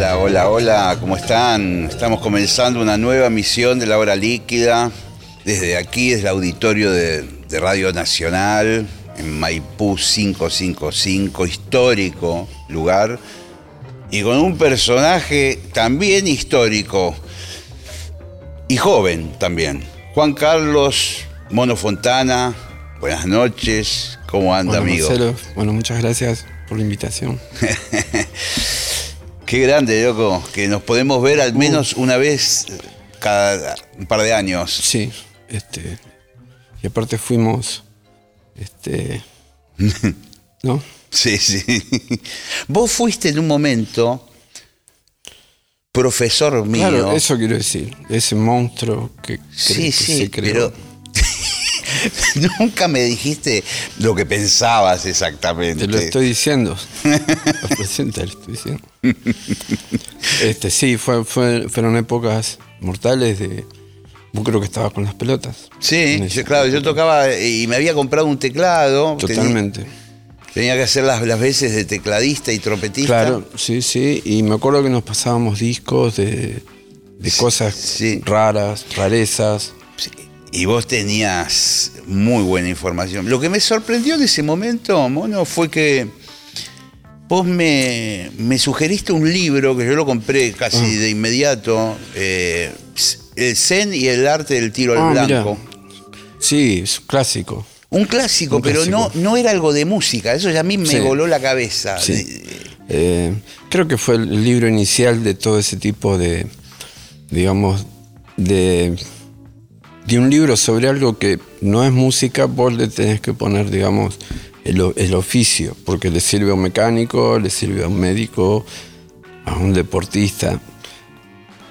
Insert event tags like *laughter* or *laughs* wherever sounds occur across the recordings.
Hola, hola, hola, ¿cómo están? Estamos comenzando una nueva misión de la hora líquida desde aquí, desde el auditorio de, de Radio Nacional, en Maipú 555, histórico lugar, y con un personaje también histórico y joven también, Juan Carlos Mono Fontana. Buenas noches, ¿cómo anda, Bueno, amigo? Marcelo, bueno, muchas gracias por la invitación. *laughs* Qué grande, loco, que nos podemos ver al menos una vez cada un par de años. Sí, este. Y aparte fuimos. Este. *laughs* ¿No? Sí, sí. Vos fuiste en un momento profesor mío. Claro, eso quiero decir. Ese monstruo que, cre- sí, que sí, se creó. pero *laughs* nunca me dijiste lo que pensabas exactamente. Te lo estoy diciendo. Lo presente, lo estoy diciendo. *laughs* Este, sí, fue, fue- fueron épocas mortales de. Vos creo que estabas con las pelotas. Sí, yo- claro, yo tocaba y me había comprado un teclado. Tenía- Totalmente. Tenía, que hacer las, las veces de tecladista y trompetista. Claro, sí, sí. Y me acuerdo que nos pasábamos discos de, de cosas sí. raras, rarezas. Sí, Y vos tenías muy buena información. Lo que me sorprendió en ese momento, Mono, fue que vos me, me sugeriste un libro que yo lo compré casi Ah. de inmediato, eh, El Zen y el arte del tiro al Ah, mirá. blanco. Sí, es un clásico. Un clásico, Un pero clásico. No, no era algo de música, eso ya a mí me Sí. voló la cabeza. Sí. Eh, creo que fue el libro inicial de todo ese tipo de, digamos, de, de un libro sobre algo que no es música, vos le tenés que poner, digamos, el, el oficio, porque le sirve a un mecánico, le sirve a un médico, a un deportista.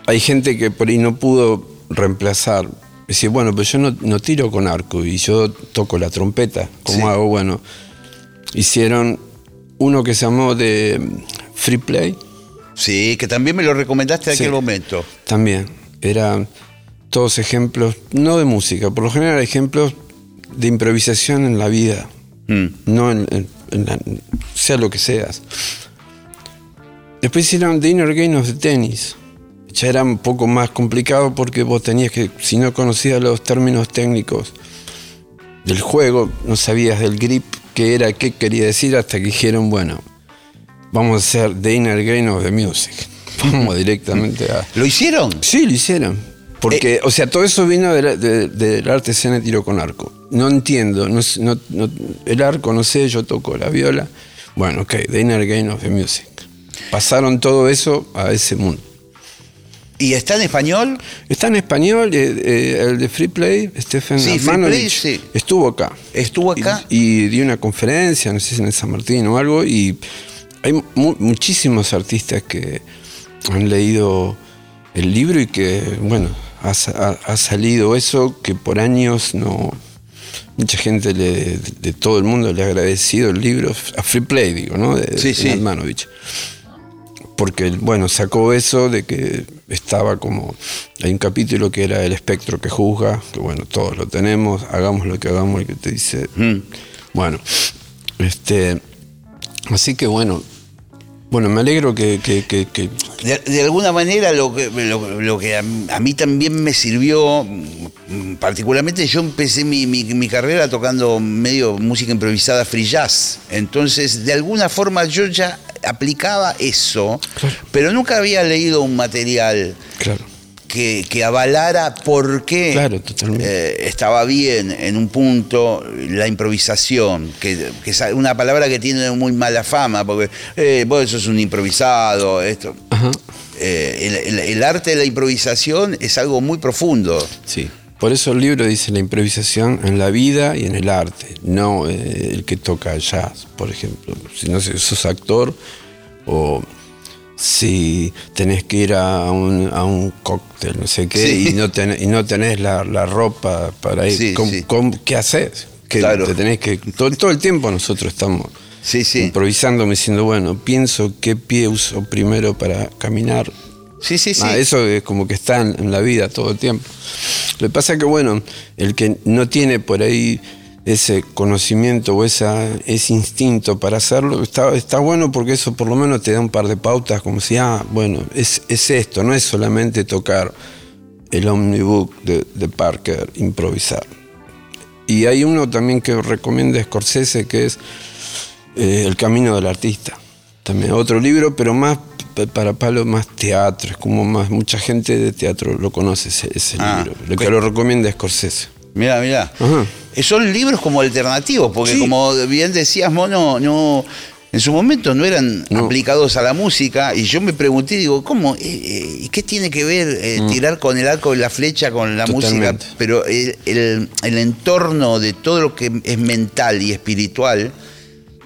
Hay gente que por ahí no pudo reemplazar. Decir, bueno, pues yo no, no tiro con arco y yo toco la trompeta. ¿Cómo Sí. hago? Bueno, hicieron uno que se llamó de Free Play Sí, que también me lo recomendaste en Sí. aquel momento. también. Eran todos ejemplos, no de música, por lo general ejemplos de improvisación en la vida, Mm. no en, en- en la- sea lo que seas. Después hicieron The Inner Game of the Tennis. Ya era un poco más complicado porque vos tenías que, si no conocías los términos técnicos del juego, no sabías del grip, qué era, qué quería decir, hasta que dijeron, bueno, vamos a hacer The Inner Game of the Music. *laughs* Vamos directamente a... ¿Lo hicieron? Sí, lo hicieron. Porque, o sea, todo eso vino de la- de- del arte escena de tiro con arco. No entiendo, no, no- no- el arco, no sé, yo toco la viola. Bueno, ok, The Inner Game of the Music. Pasaron todo eso a ese mundo. ¿Y está en español? Está en español, eh, eh, el de Free Play, Stephen Sí, Free Play, sí. estuvo acá. Estuvo acá. Y, y dio una conferencia, no sé si en San Martín o algo, y hay mu- muchísimos artistas que han leído el libro y que, bueno, ha, sa- ha- ha salido eso que por años no... Mucha gente le- de, todo el mundo le ha agradecido el libro, a Free Play, digo, ¿no? De, Sí, de sí. Porque, bueno, sacó eso de que estaba como... Hay un capítulo que era el espectro que juzga, que bueno, todos lo tenemos, hagamos lo que hagamos, el que te dice... Mm. Bueno, este... Así que bueno, bueno, me alegro que... que- que- que- De, de alguna manera lo que, lo, lo que a, a mí también me sirvió, mm, particularmente yo empecé mi, mi- mi carrera tocando medio música improvisada free jazz, entonces de alguna forma yo ya aplicaba eso, Claro. pero nunca había leído un material claro. Que, que avalara por qué Claro, eh, estaba bien en un punto la improvisación, que, que es una palabra que tiene muy mala fama, porque eh, vos sos un improvisado, esto. Ajá. Eh, el, el- el arte de la improvisación es algo muy profundo. Sí. Por eso el libro dice la improvisación en la vida y en el arte, no eh, el que toca jazz, por ejemplo. Si no sos actor o si tenés que ir a un, a un cóctel, no sé qué, Sí. y, no tenés, y no tenés la, la ropa para ir. Sí, ¿Cómo- sí. cómo- ¿Qué haces? Que Claro. te tenés que. Todo, todo el tiempo nosotros estamos Sí, sí. improvisando, diciendo, bueno, pienso qué pie uso primero para caminar. Sí, sí, sí. Ah, eso es como que está en, en la vida todo el tiempo. Lo que pasa es que, bueno, el que no tiene por ahí ese conocimiento o esa, ese instinto para hacerlo, está, está bueno porque eso por lo menos te da un par de pautas, como si, ah, bueno, es, es esto, no es solamente tocar el omnibook de, de Parker, improvisar. Y hay uno también que recomienda Scorsese, que es eh, El camino del artista. También otro libro, pero más para Palo, más teatro. Es como más, mucha gente de teatro lo conoce ese, ese Ah, libro. Lo ok. que lo recomienda Scorsese. Mira, mira. Eh, Son libros como alternativos, porque Sí. como bien decías, Mono, no, en su momento no eran No. aplicados a la música. Y yo me pregunté, digo, ¿cómo? Eh, eh, ¿Y qué tiene que ver eh, tirar con el arco y la flecha con la Mm. Totalmente. música? Pero el, el- el entorno de todo lo que es mental y espiritual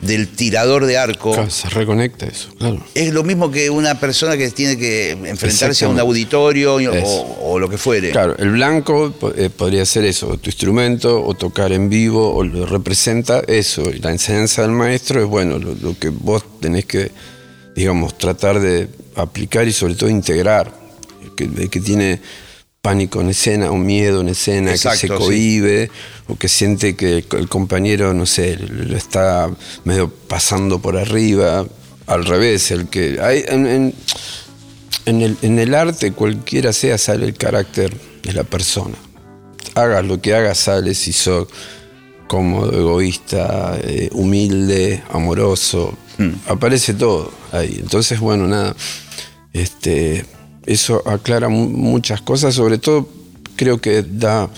del tirador de arco. Claro, se reconecta eso, claro. Es lo mismo que una persona que tiene que enfrentarse a un auditorio o, lo que fuere. Claro, el blanco eh, podría ser eso, tu instrumento, o tocar en vivo, o lo representa eso. Y la enseñanza del maestro es, bueno, lo, lo que vos tenés que, digamos, tratar de aplicar y sobre todo integrar. El que, el que tiene pánico en escena o miedo en escena, que se sí. cohíbe, o que siente que el, compañero, no sé, lo está medio pasando por arriba. Al revés, el que... Hay, en- en- en el, en el arte, cualquiera sea, sale el carácter de la persona. Hagas lo que hagas, sale si sos cómodo, egoísta, eh, humilde, amoroso. Aparece todo ahí. Entonces, bueno, nada. Este, eso aclara mu- muchas cosas, sobre todo creo que da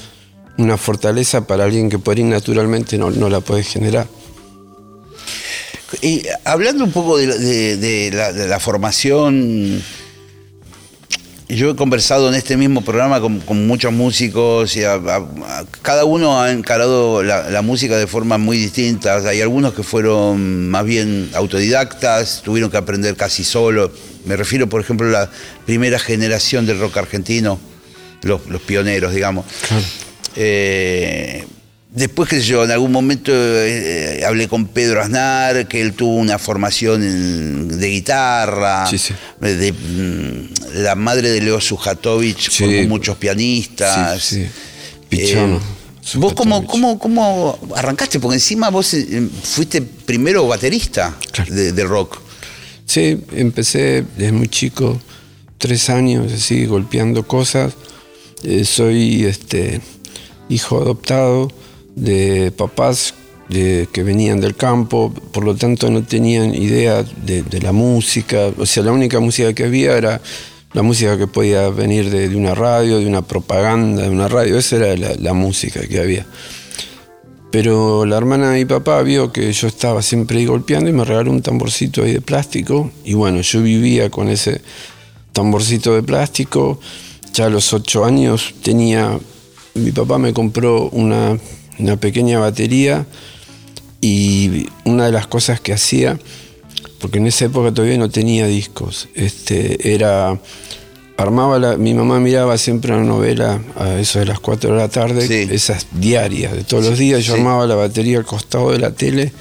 una fortaleza para alguien que por ahí naturalmente no, no la puede generar. Y hablando un poco de, la- formación, yo he conversado en este mismo programa con, muchos músicos y cada uno ha encarado la, la música de formas muy distintas. Hay algunos que fueron más bien autodidactas, tuvieron que aprender casi solo. Me refiero, por ejemplo, a la primera generación del rock argentino, los, los pioneros, digamos. Eh, después, sé yo, en algún momento eh, hablé con Pedro Aznar, que él tuvo una formación en- de guitarra. Sí, sí. De, mm, la madre de Leo Sujatovich, Sí. formó muchos pianistas. Sí, sí. Pichano. Eh, ¿Vos cómo, Sujatovich. cómo, cómo arrancaste? Porque encima vos eh, fuiste primero baterista Claro. de, de rock. Sí, empecé desde muy chico, tres años, así, golpeando cosas. Eh, soy este, hijo adoptado de papás de- que venían del campo, por lo tanto no tenían idea de, de la música. O sea, la única música que había era la música que podía venir de, de una radio, de una propaganda, de una radio. Esa era la, la música que había. Pero la hermana de mi papá vio que yo estaba siempre ahí golpeando y me regaló un tamborcito ahí de plástico. Y bueno, yo vivía con ese tamborcito de plástico. Ya a los ocho años tenía, mi papá me compró una, una pequeña batería y una de las cosas que hacía, porque en esa época todavía no tenía discos, este, era armaba la, mi mamá miraba siempre una novela a eso de las 4 de la tarde, Sí. esas diarias de todos los días, yo sí. armaba la batería al costado de la tele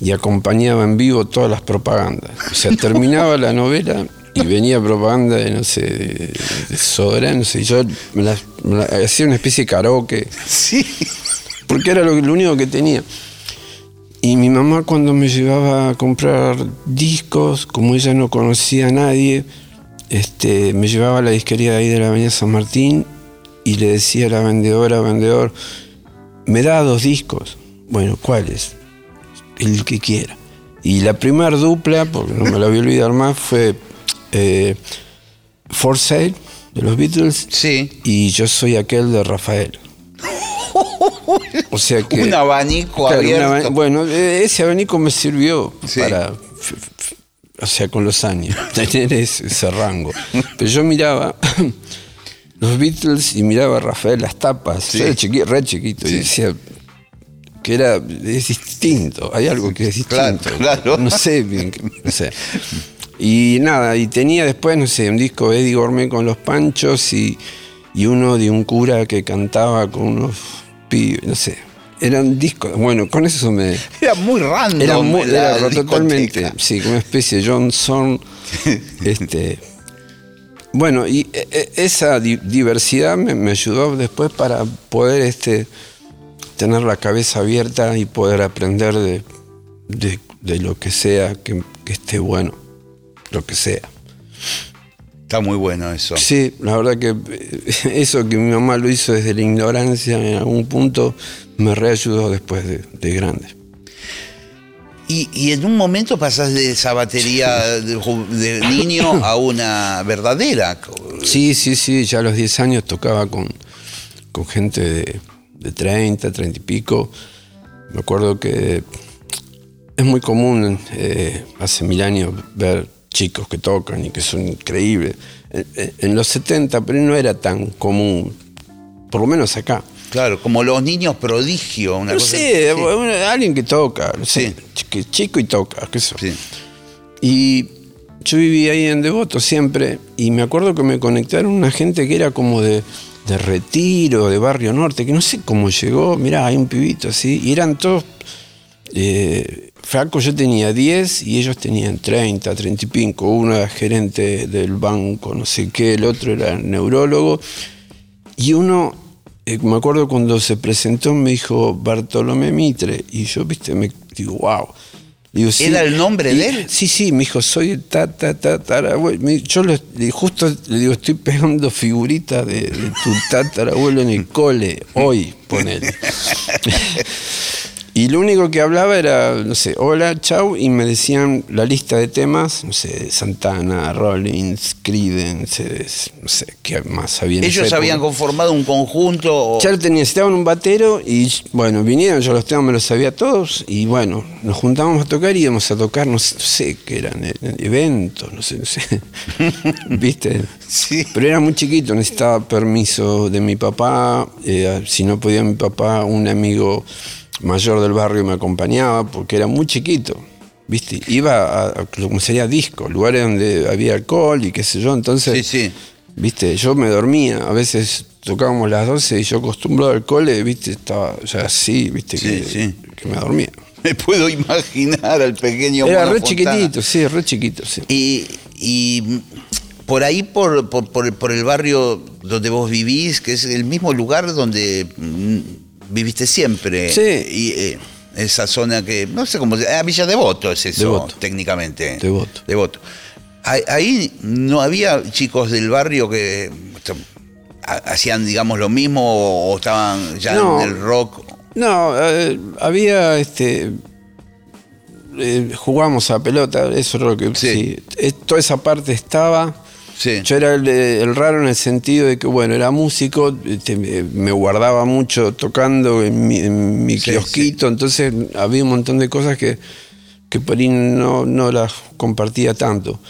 y acompañaba en vivo todas las propagandas. O sea, *laughs* terminaba la novela y venía propaganda de, no sé, de, de Sodra, no sé, yo me la- me la- hacía una especie de karaoke Sí. porque era lo, lo único que tenía. Y mi mamá cuando me llevaba a comprar discos, como ella no conocía a nadie, este, me llevaba a la disquería de ahí de la Avenida San Martín y le decía a la vendedora, vendedor, me da dos discos. Bueno, ¿cuáles? El que quiera. Y la primera dupla, porque no me la voy a olvidar más, fue eh, For Sale de los Beatles Sí. y Yo soy aquel de Rafael. *laughs* O sea que. Un abanico Claro, abierto. bueno, eh, ese abanico me sirvió Sí. para. O sea, con los años, *laughs* tener ese, ese rango. Pero yo miraba *clears throat* los Beatles y miraba a Rafael las tapas. Sí. Era chiqui- re chiquito y decía que era es distinto. Hay algo que es distinto. Claro, claro. No sé bien, qué- no sé. Y nada, y tenía después, no sé, un disco de Eddie Gourmet con los panchos y, y uno de un cura que cantaba con unos pibes, no sé. Eran discos, bueno, con eso me... *laughs* Era muy random. Era, muy, era totalmente, discoteca. sí, como una especie de John Zorn. *laughs* este, bueno, y e- e- esa di- diversidad me, me ayudó después para poder este, tener la cabeza abierta y poder aprender de, de- de lo que sea que, que esté bueno, lo que sea. Está muy bueno eso. Sí, la verdad que eh, *laughs* eso que mi mamá lo hizo desde la ignorancia en algún punto me reayudó después de, de grande. Y, y en un momento pasás de esa batería de niño *coughs* a una verdadera. Sí, sí, sí, ya a los 10 años tocaba con, con gente de, de 30, 30 y pico. Me acuerdo que es muy común eh, hace mil años ver chicos que tocan y que son increíbles. En, en- en los 70, pero no era tan común, por lo menos acá. Claro, como los niños prodigio. Una No cosa sé, sí. alguien que toca, no sé, Sí. que chico y toca, qué sé. Sí. Y yo vivía ahí en Devoto siempre y me acuerdo que me conectaron una gente que era como de, de retiro, de Barrio Norte, que no sé cómo llegó, mirá, hay un pibito así, y eran todos eh, flacos, yo tenía 10 y ellos tenían 30, 30 y pico, uno era gerente del banco, no sé qué, el otro era neurólogo, y uno, eh, me acuerdo cuando se presentó, me dijo Bartolomé Mitre, y yo, viste, me digo, wow. Digo, sí. ¿Era el nombre Y- de él? Sí, sí, me dijo, soy el ta, ta, ta, tatarabuelo. Yo le- le- justo le digo, estoy pegando figuritas de, de tu tatarabuelo en el cole, hoy, ponele. *laughs* Y lo único que hablaba era, no sé, hola, chau, y me decían la lista de temas, no sé, Santana, Rollins, Creedence, no sé, qué más había en esa Ellos habían conformado un conjunto. o- Ya lo tenía, necesitaban un batero y bueno, vinieron, yo los temas me los sabía todos y bueno, nos juntábamos a tocar y íbamos a tocar, no sé, no sé qué eran, eventos, no sé, no sé, *laughs* ¿viste? Sí. Pero era muy chiquito, necesitaba permiso de mi papá, eh, si no podía mi papá, un amigo mayor del barrio me acompañaba porque era muy chiquito. ¿Viste? Iba a, que sería disco, lugares donde había alcohol y qué sé yo, entonces Sí, sí. Viste, yo me dormía, a veces tocábamos las 12 y yo acostumbrado al cole, viste, estaba ya así, viste, Sí, que, sí. que me dormía. Me puedo imaginar al pequeño Era Mono re Fontana. chiquitito, sí, re chiquito, sí. Y, y por ahí, por, por, por el barrio donde vos vivís, que es el mismo lugar donde mm, viviste siempre. Sí. Y eh, esa zona que, no sé cómo se ah, Villa Devoto es eso, Devoto. técnicamente. Devoto. Devoto. Ahí, ahí no había chicos del barrio que ha- hacían, digamos, lo mismo o, estaban ya No. en el rock. No, eh, había este. eh, jugábamos a pelota, eso era lo que. Sí. Sí. Eh, toda esa parte estaba. Sí. Yo era el, el raro en el sentido de que, bueno, era músico, este, me guardaba mucho tocando en mi, en mi Sí, kiosquito, entonces había un montón de cosas que, que por ahí no, no las compartía tanto.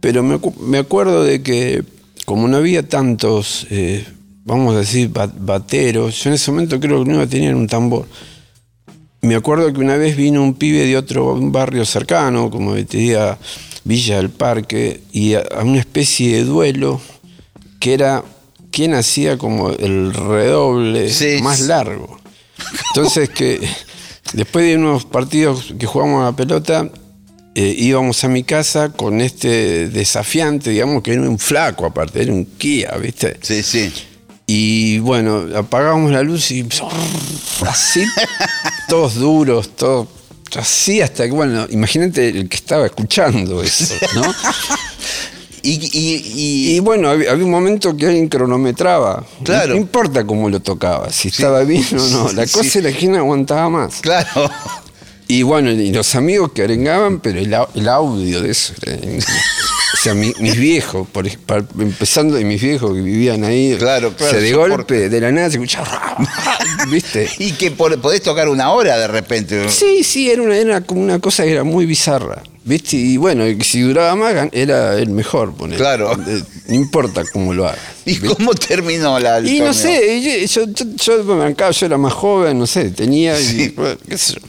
Pero me, me acuerdo de que, como no había tantos, eh, vamos a decir, ba- bateros, yo en ese momento creo que no iba a tener un tambor. Me acuerdo que una vez vino un pibe de otro barrio cercano, como te diga Villa del Parque, y a, a una especie de duelo que era quién hacía como el redoble Sí. más largo. Entonces que después de unos partidos que jugamos a la pelota, eh, íbamos a mi casa con este desafiante, digamos que era un flaco aparte, era un Kia, ¿viste? Sí, sí. Y bueno, apagábamos la luz y así, todos duros, todos así hasta que, bueno, imagínate el que estaba escuchando eso, ¿no? *laughs* Y, y- y- Y bueno, había, había un momento que alguien cronometraba. Claro. No importa cómo lo tocaba, si estaba bien o no. La Sí. cosa era quién aguantaba más. claro. Y bueno, y los amigos que arengaban, pero el, el audio de eso. era- *laughs* o sea, mi- mis viejos, por, empezando de mis viejos que vivían ahí. Claro, claro, O sea, de golpe, de la nada se escuchaba. *laughs* ¿Viste? Y que por- podés tocar una hora de repente. Sí, sí, era, una, era como una cosa que era muy bizarra. ¿Viste? Y bueno, si duraba más, era el mejor. ponele. Claro. No importa cómo lo haga. *laughs* ¿Y cómo terminó la Y no sé, yo, yo, yo, yo, yo era más joven, no sé, tenía, Sí. qué sé yo.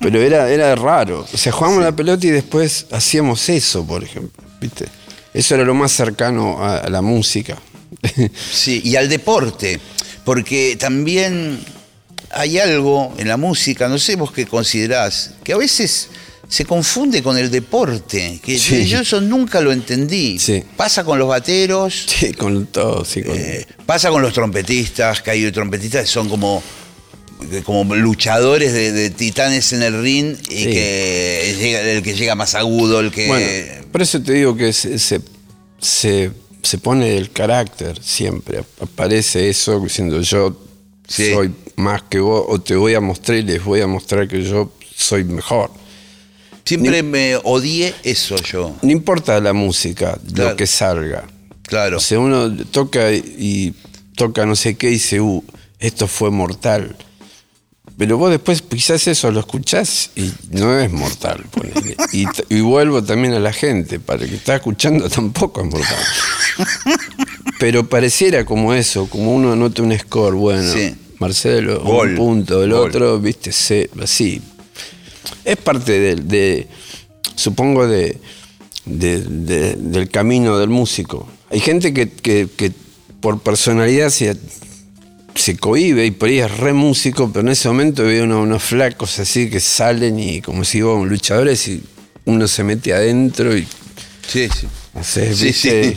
Pero era, era raro. O sea, jugábamos la pelota y después hacíamos eso, por ejemplo. ¿Viste? Eso era lo más cercano a, a la música. Sí, y al deporte, porque también hay algo en la música, no sé vos qué considerás, que a veces se confunde con el deporte, que Sí. yo eso nunca lo entendí. Sí. Pasa con los bateros, Sí, con todo, sí, con- eh, pasa con los trompetistas, que hay trompetistas que son como como luchadores de, de titanes en el ring y que llega, el que llega más agudo, el que Bueno, por eso te digo que se, se, se- se pone el carácter siempre. Aparece eso diciendo yo Sí. soy más que vos o te voy a mostrar y les voy a mostrar que yo soy mejor. siempre me odié eso yo. No importa la música, Claro. lo que salga. Claro. O sea, uno toca y toca no sé qué y dice, uh, esto fue mortal. Pero vos después quizás eso lo escuchás y no es mortal. ponele. Y, y vuelvo también a la gente, para el que está escuchando tampoco es mortal. *laughs* Pero pareciera como eso, como uno anota un score, bueno, Sí. Marcelo, Gol. un punto, el Gol. otro, viste, se- así. Es parte de, de- supongo, de, de- de- del camino del músico. Hay gente que, que- que por personalidad se, se cohíbe y por ahí es re músico, pero en ese momento veo unos, unos flacos así que salen y como si iban luchadores y uno se mete adentro y Sí, sí. no sé, Sí, ¿viste? sí.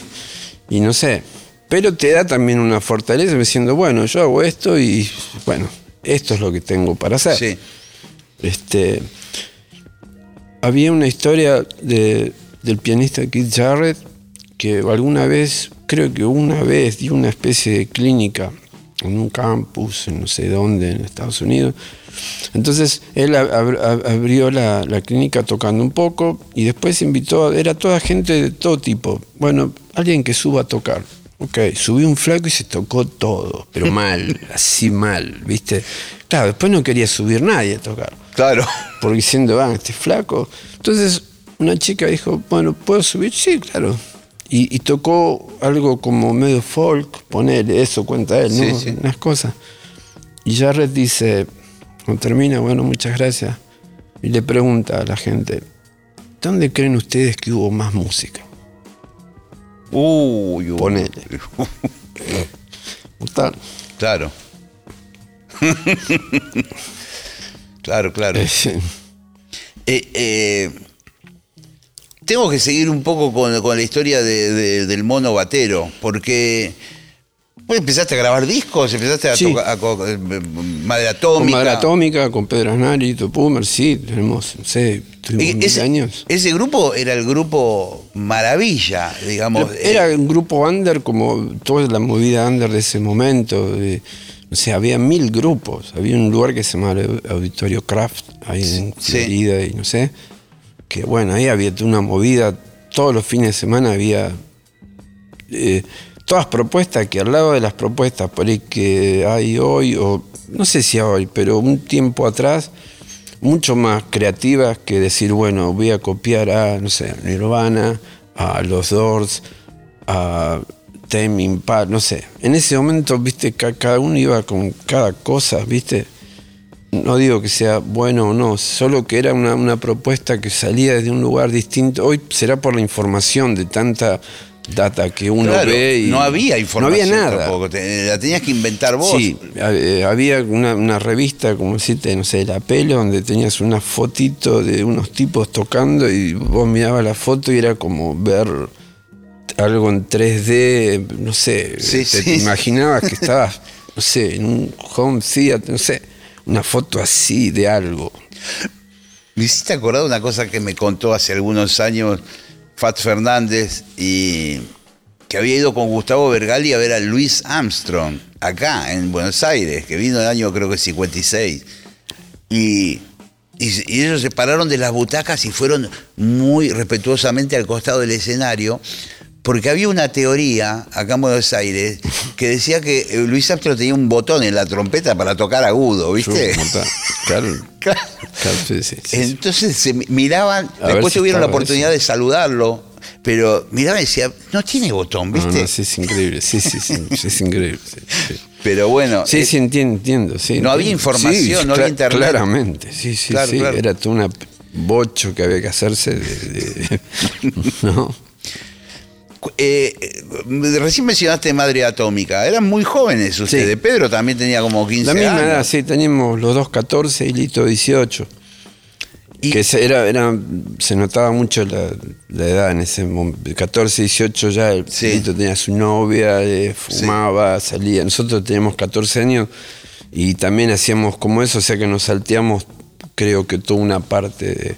Y no sé. Pero te da también una fortaleza diciendo, bueno, yo hago esto y bueno, esto es lo que tengo para hacer. Sí. Este, había una historia de- del pianista Keith Jarrett que alguna vez, creo que una vez dio una especie de clínica en un campus, en no sé dónde, en Estados Unidos. Entonces él ab- ab- ab- abrió la, la clínica tocando un poco y después invitó, era toda gente de todo tipo. Bueno, alguien que suba a tocar. Ok, subió un flaco y se tocó todo, pero mal, *laughs* así mal, ¿viste? Claro, después no quería subir nadie a tocar Claro. porque diciendo, ah, este flaco. Entonces una chica dijo, bueno, ¿puedo subir? Sí, claro. Y, y tocó algo como medio folk, ponerle eso, cuenta él, ¿no? Sí, sí. Unas cosas. Y Jarrett dice, cuando termina, bueno, muchas gracias. Y le pregunta a la gente, ¿dónde creen ustedes que hubo más música? Uy, uy. Ponele. *laughs* Tal. Claro. *laughs* claro, claro. Eh, Eh, eh, tengo que seguir un poco con, con la historia de- de- del mono batero, porque vos empezaste a grabar discos, empezaste a Sí. tocar Madre Con Atómica. Madre Atómica, con Pedro Aznari, Topumer, sí, tenemos, no sé, mil ese, años. ese grupo era el grupo Maravilla, digamos. Era eh, un grupo under como toda la movida under de ese momento. o sea, había mil grupos. Había un lugar que se llamaba Auditorio Craft, ahí en Sí. Florida y no sé. Que bueno, ahí había una movida. Todos los fines de semana había eh, todas propuestas que al lado de las propuestas por ahí que hay hoy, o no sé si hoy, pero un tiempo atrás, mucho más creativas que decir, bueno, voy a copiar a, no sé, Nirvana, a los Doors, a Tame Impala, no sé. En ese momento, viste, ca- cada uno iba con cada cosa, viste. No digo que sea bueno o no, solo que era una, una propuesta que salía desde un lugar distinto. Hoy será por la información de tanta data que uno claro, ve y no había información No había nada. tampoco, la tenías que inventar vos. Sí, eh, había una, una revista, como decirte, no sé, La Pelo, donde tenías una fotito de unos tipos tocando y vos mirabas la foto y era como ver algo en 3D, no sé, Sí, te, sí. te imaginabas que *laughs* estabas, no sé, en un home theater, no sé, una foto así de algo. Me hiciste acordar una cosa que me contó hace algunos años Fat Fernández y que había ido con Gustavo Bergali a ver a Luis Armstrong acá en Buenos Aires, que vino el año creo que 56. Y, y, y ellos se pararon de las butacas y fueron muy respetuosamente al costado del escenario. Porque había una teoría acá en Buenos Aires que decía que eh, Luis Armstrong tenía un botón en la trompeta para tocar agudo, ¿viste? *laughs* Claro, Claro. claro, sí, sí, sí. Entonces se mi- miraban, A después si tuvieron la oportunidad de saludarlo, pero miraban y decían, no tiene botón, ¿viste? no, sí, es increíble, sí, sí, *laughs* es increíble. Pero bueno. Sí, sí, entiendo, entiendo. Sí, no había información, no había internet. Claramente, sí, sí, Claro, sí. claro. Era una bocho que había que hacerse de, de- *laughs* ¿no? Eh, eh, recién mencionaste Madre Atómica. Eran muy jóvenes ustedes. Sí. Pedro también tenía como 15 La misma años. edad, sí, teníamos los dos 14 y Lito 18. Y- que se, era, era, se notaba mucho la, la edad en ese momento. 14, 18 ya el Sí. Lito tenía su novia, eh, fumaba, salía. Nosotros teníamos 14 años y también hacíamos como eso, o sea que nos salteamos, creo que toda una parte de.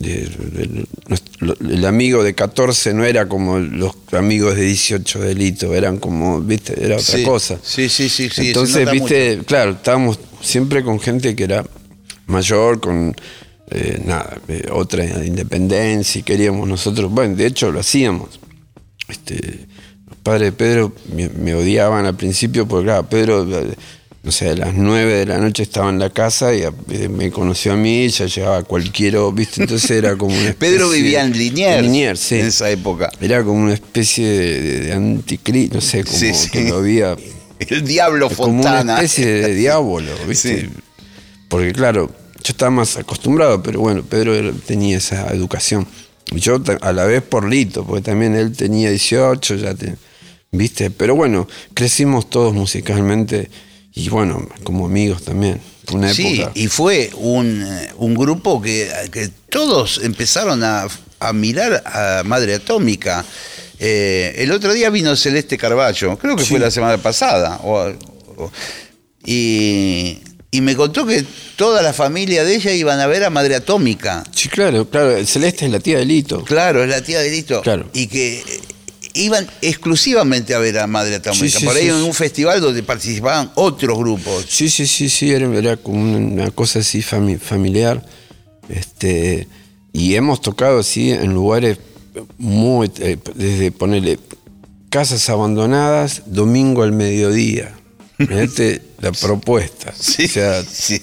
El amigo de 14 no era como los amigos de 18 de Lito, eran como, viste, era otra Sí, cosa. Sí, sí, sí. sí, Entonces, viste, claro, estábamos siempre con gente que era mayor, con eh, nada, eh, otra independencia y queríamos nosotros, bueno, de hecho lo hacíamos. Este, los padres de Pedro me, me odiaban al principio porque, claro, Pedro, eh, no sé, a las 9 de la noche estaba en la casa y me conoció a mí, ya llegaba cualquiera, ¿viste? Entonces era como una *laughs* Pedro especie- vivía en Liniers, en Liniers, sí. en esa época. Era como una especie de, de, de anticristo, no sé, como Sí, sí. que lo había *laughs* El Diablo como una Fontana. especie de *laughs* diablo, ¿viste? Porque claro, yo estaba más acostumbrado, pero bueno, Pedro tenía esa educación. Y yo a la vez por Lito, porque también él tenía 18, ya te, ¿viste? Pero bueno, crecimos todos musicalmente y bueno, como amigos también. Una Sí, época. y fue un, eh, un grupo que, que todos empezaron a, a mirar a Madre Atómica. Eh, el otro día vino Celeste Carballo, creo que fue la semana pasada. o- o- y, y me contó que toda la familia de ella iban a ver a Madre Atómica. Sí, claro, claro. Celeste es la tía de Lito. Claro, es la tía de Lito. Claro. Y que iban exclusivamente a ver a Madre Atómica. Sí, Por ahí en un festival donde participaban otros grupos. Sí, sí, sí, sí, era, era como una cosa así fami- familiar. Este, y hemos tocado así en lugares muy, eh, desde ponerle casas abandonadas, domingo al mediodía. *laughs* Fíjate la propuesta. Sí, O sea, sí.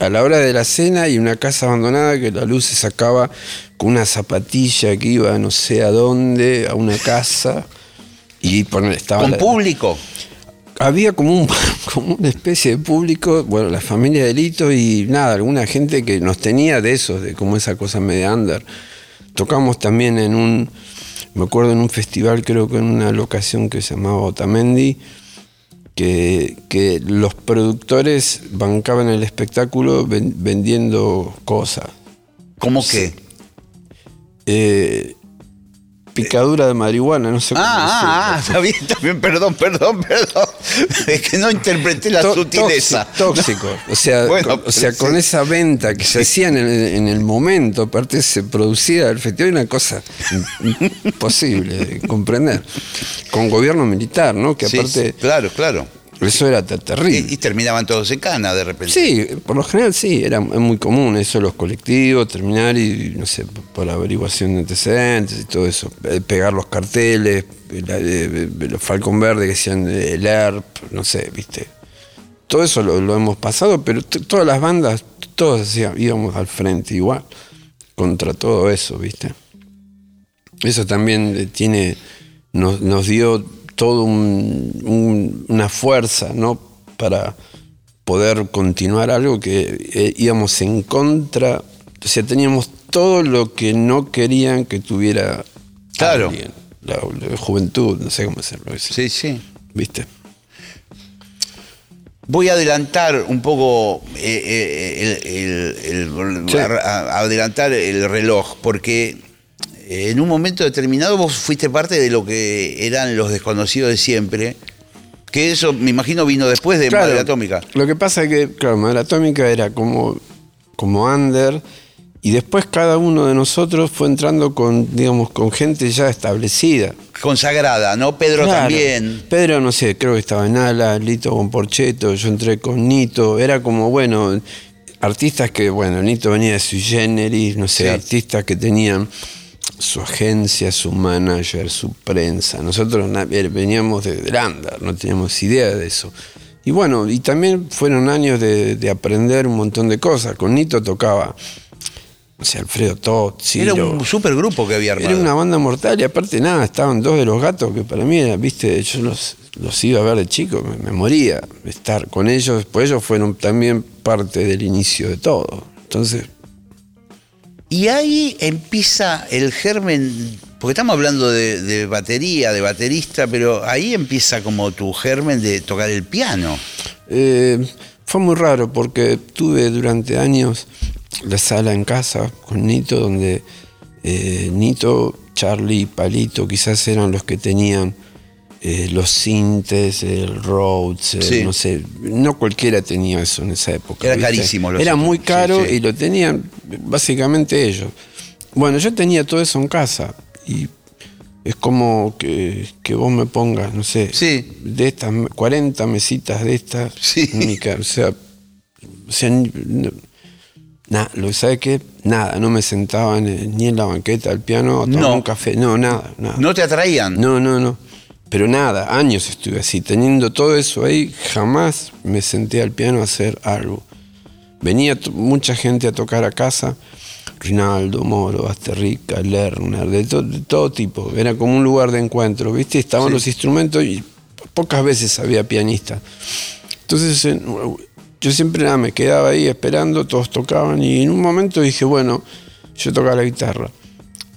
A la hora de la cena y una casa abandonada que la luz se sacaba con una zapatilla que iba no sé a dónde, a una casa. Y poner, estaba Con la- público. había como, un, *laughs* como una especie de público, bueno, la familia de Lito y nada, alguna gente que nos tenía de esos, de como esa cosa media under. Tocamos también en un, me acuerdo en un festival, creo que en una locación que se llamaba Otamendi, que, que los productores bancaban el espectáculo ven- vendiendo cosas. ¿Cómo que? Eh, picadura de marihuana, no sé cómo Ah, ah, ah, está bien, está bien, perdón, perdón, perdón. *laughs* Es que no interpreté la sutileza. Tóxico, tóxico. O sea, *laughs* Bueno, con, o sea, con esa venta que se hacía en el, en el momento, aparte se producía el festival, una cosa im- imposible de comprender. Con gobierno militar, ¿no? Que Sí, aparte, claro, claro. Eso era te- terrible. Y, y terminaban todos en cana de repente. Sí, por lo general sí, era muy común eso, los colectivos, terminar y, no sé, por averiguación de antecedentes y todo eso, eh, pegar los carteles, la- eh, eh, los Falcon Verde que decían el ERP, no sé, viste. Todo eso lo, lo hemos pasado, pero todas las bandas, todos hacían- íbamos al frente igual, contra todo eso, viste. Eso también tiene, nos, nos dio todo un- un- una fuerza, ¿no? Para poder continuar algo que eh, íbamos en contra, o sea, teníamos todo lo que no querían que tuviera Claro. alguien. La, la juventud, no sé cómo hacerlo, eso, Sí, sí. ¿viste? Voy a adelantar un poco eh, eh, el, el- el- Sí. a- a- adelantar el reloj, porque en un momento determinado vos fuiste parte de lo que eran los desconocidos de siempre, que eso me imagino vino después de Madre Atómica. Lo que pasa es que, claro, Madre Atómica era como, como under, y después cada uno de nosotros fue entrando con, digamos, con gente ya establecida. Consagrada, ¿no? Pedro Claro. también. Pedro, no sé, creo que estaba en Ala, Lito con Porcheto, yo entré con Nito, era como, bueno, artistas que, bueno, Nito venía de su generis, no sé, Sí. artistas que tenían su agencia, su manager, su prensa. Nosotros eh, veníamos de Granda, no teníamos idea de eso. Y bueno, y también fueron años de, de aprender un montón de cosas. Con Nito tocaba, no sé, Alfredo Tot, Era un supergrupo que había armado. Era una banda mortal y aparte nada, estaban dos de los gatos que para mí era, viste, yo los, los iba a ver de chico, me, me moría estar con ellos, pues ellos fueron también parte del inicio de todo. Entonces, Y ahí empieza el germen, porque estamos hablando de, batería, de baterista, pero ahí empieza como tu germen de tocar el piano. Eh, fue muy raro porque tuve durante años la sala en casa con Nito, donde eh, Nito, Charlie y Palito quizás eran los que tenían eh, los sintes, el Rhodes, Sí. no sé, no cualquiera tenía eso en esa época. Era ¿viste? carísimo los Era muy caro sí. y lo tenían básicamente ellos. Bueno, yo tenía todo eso en casa y es como que, que vos me pongas, no sé, de estas 40 mesitas de estas en mi o sea, o sea, no- nada, lo que sabe que nada, no me sentaba ni en la banqueta del piano a tomar No. un café, no, nada, nada. ¿No te atraían? No, no, no. Pero nada, años estuve así, teniendo todo eso ahí, jamás me senté al piano a hacer algo. Venía mucha gente a tocar a casa, Rinaldo, Moro, Basterrica, Lerner, de, to- de todo tipo. Era como un lugar de encuentro, ¿viste? Estaban los instrumentos y pocas veces había pianista. Entonces en- yo siempre nada, me quedaba ahí esperando, todos tocaban y en un momento dije, bueno, yo tocaba la guitarra.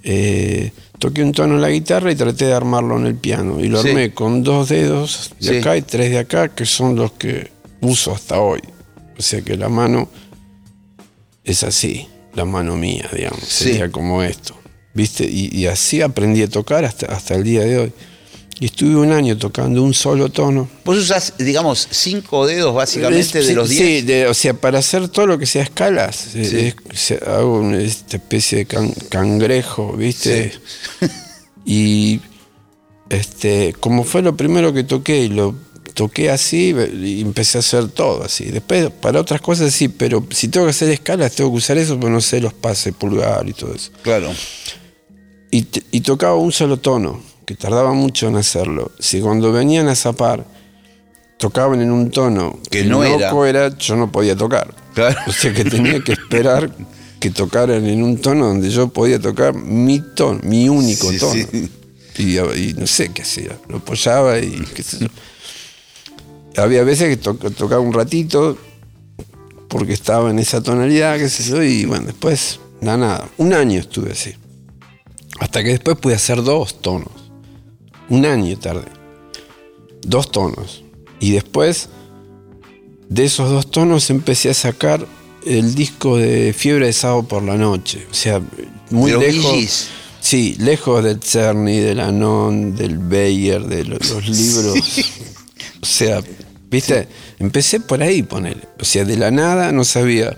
Eh, toqué un tono en la guitarra y traté de armarlo en el piano. Y lo Sí. armé con dos dedos de Sí. acá y tres de acá, que son los que uso hasta hoy. O sea que la mano es así, la mano mía, digamos. Sí. Sería como esto. ¿Viste? Y, y así aprendí a tocar hasta, hasta el día de hoy. Y estuve un año tocando un solo tono. Vos usás, digamos, cinco dedos básicamente Es- de los diez. Sí, de- o sea, para hacer todo lo que sea escalas, eh, Sí. es- se- hago una esta especie de can- cangrejo, ¿viste? *laughs* Y este, como fue lo primero que toqué y lo toqué así y empecé a hacer todo así. Después, para otras cosas sí, pero si tengo que hacer escalas, tengo que usar eso, porque no sé los pases, pulgar y todo eso. Claro. Y, y tocaba un solo tono, que tardaba mucho en hacerlo. Si cuando venían a zapar, tocaban en un tono Que no era. loco era, yo no podía tocar. Claro. O sea que tenía que esperar que tocaran en un tono donde yo podía tocar mi tono, mi único Sí, tono. sí. Y, y no sé qué hacía, lo apoyaba y qué sé yo. Había veces que to- tocaba un ratito porque estaba en esa tonalidad, qué sé yo, y bueno, después, nada, nada. Un año estuve así. Hasta que después pude hacer dos tonos. Un año tarde. Dos tonos. Y después, de esos dos tonos, empecé a sacar el disco de Fiebre de Sábado por la Noche. O sea, muy lejos. Gees. Sí, lejos del Cerny, del Anon, del Bayer, de lo- los, libros. O sea, ¿viste? Empecé por ahí, poner. O sea, de la nada no sabía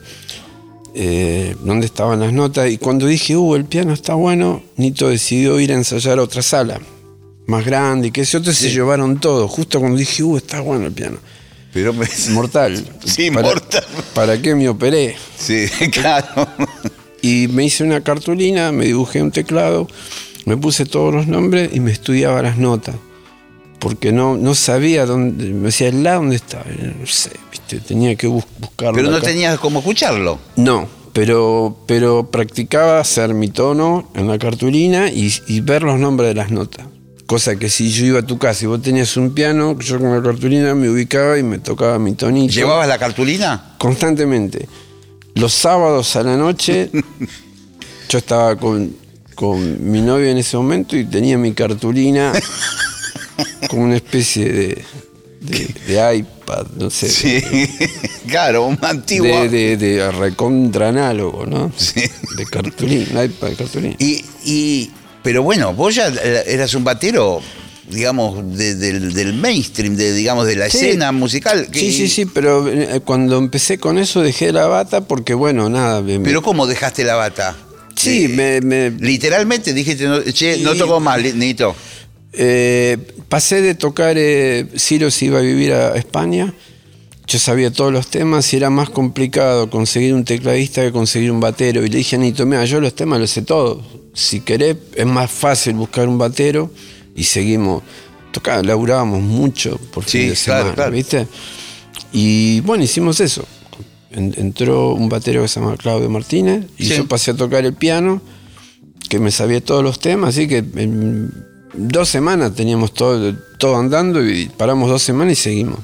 eh, dónde estaban las notas. Y cuando dije, uh, el piano está bueno, Nito decidió ir a ensayar a otra sala, más grande, y que ese otro se llevaron todo. Justo cuando dije, uh, está bueno el piano. Pero me... Mortal. *laughs* Sí, ¿Para- mortal. ¿Para qué me operé? Sí, *laughs* claro. Y me hice una cartulina, me dibujé un teclado, me puse todos los nombres y me estudiaba las notas. Porque no, no sabía dónde. Me decía, ¿el la dónde está? Y No sé, ¿viste? tenía que bus- buscarlo. Pero no acá. tenías cómo escucharlo. No, pero, pero practicaba hacer mi tono en la cartulina y, y ver los nombres de las notas. Cosa que si yo iba a tu casa y vos tenías un piano, yo con la cartulina me ubicaba y me tocaba mi tonito ¿Llevabas la cartulina? constantemente. Los sábados a la noche, *laughs* yo estaba con, con mi novia en ese momento y tenía mi cartulina como una especie de, de, de iPad, no sé, Sí. claro, un antiguo. de, de, recontra análogo, ¿no? Sí. De cartulina, iPad de cartulina. Y, y- pero bueno, vos ya eras un batero, digamos, de- del, del mainstream, de, digamos, de la Sí. escena musical. Sí, sí, sí, pero eh, cuando empecé con eso dejé la bata porque, bueno, nada. me- Pero ¿cómo dejaste la bata? sí, Eh, me, me- Literalmente dijiste, no, che, no tocó más, Nito. Eh, pasé de tocar, eh, Ciro se iba a vivir a España, yo sabía todos los temas y era más complicado conseguir un tecladista que conseguir un batero. Y le dije a Nito, mira, yo los temas los sé todos. Si querés, es más fácil buscar un batero y seguimos. Tocaba, laburábamos mucho por fin Sí, de claro, semana, claro. ¿viste? Y bueno, hicimos eso. En- entró un batero que se llama Claudio Martínez y Sí. yo pasé a tocar el piano, que me sabía todos los temas, así que en dos semanas teníamos todo, todo andando y paramos dos semanas y seguimos.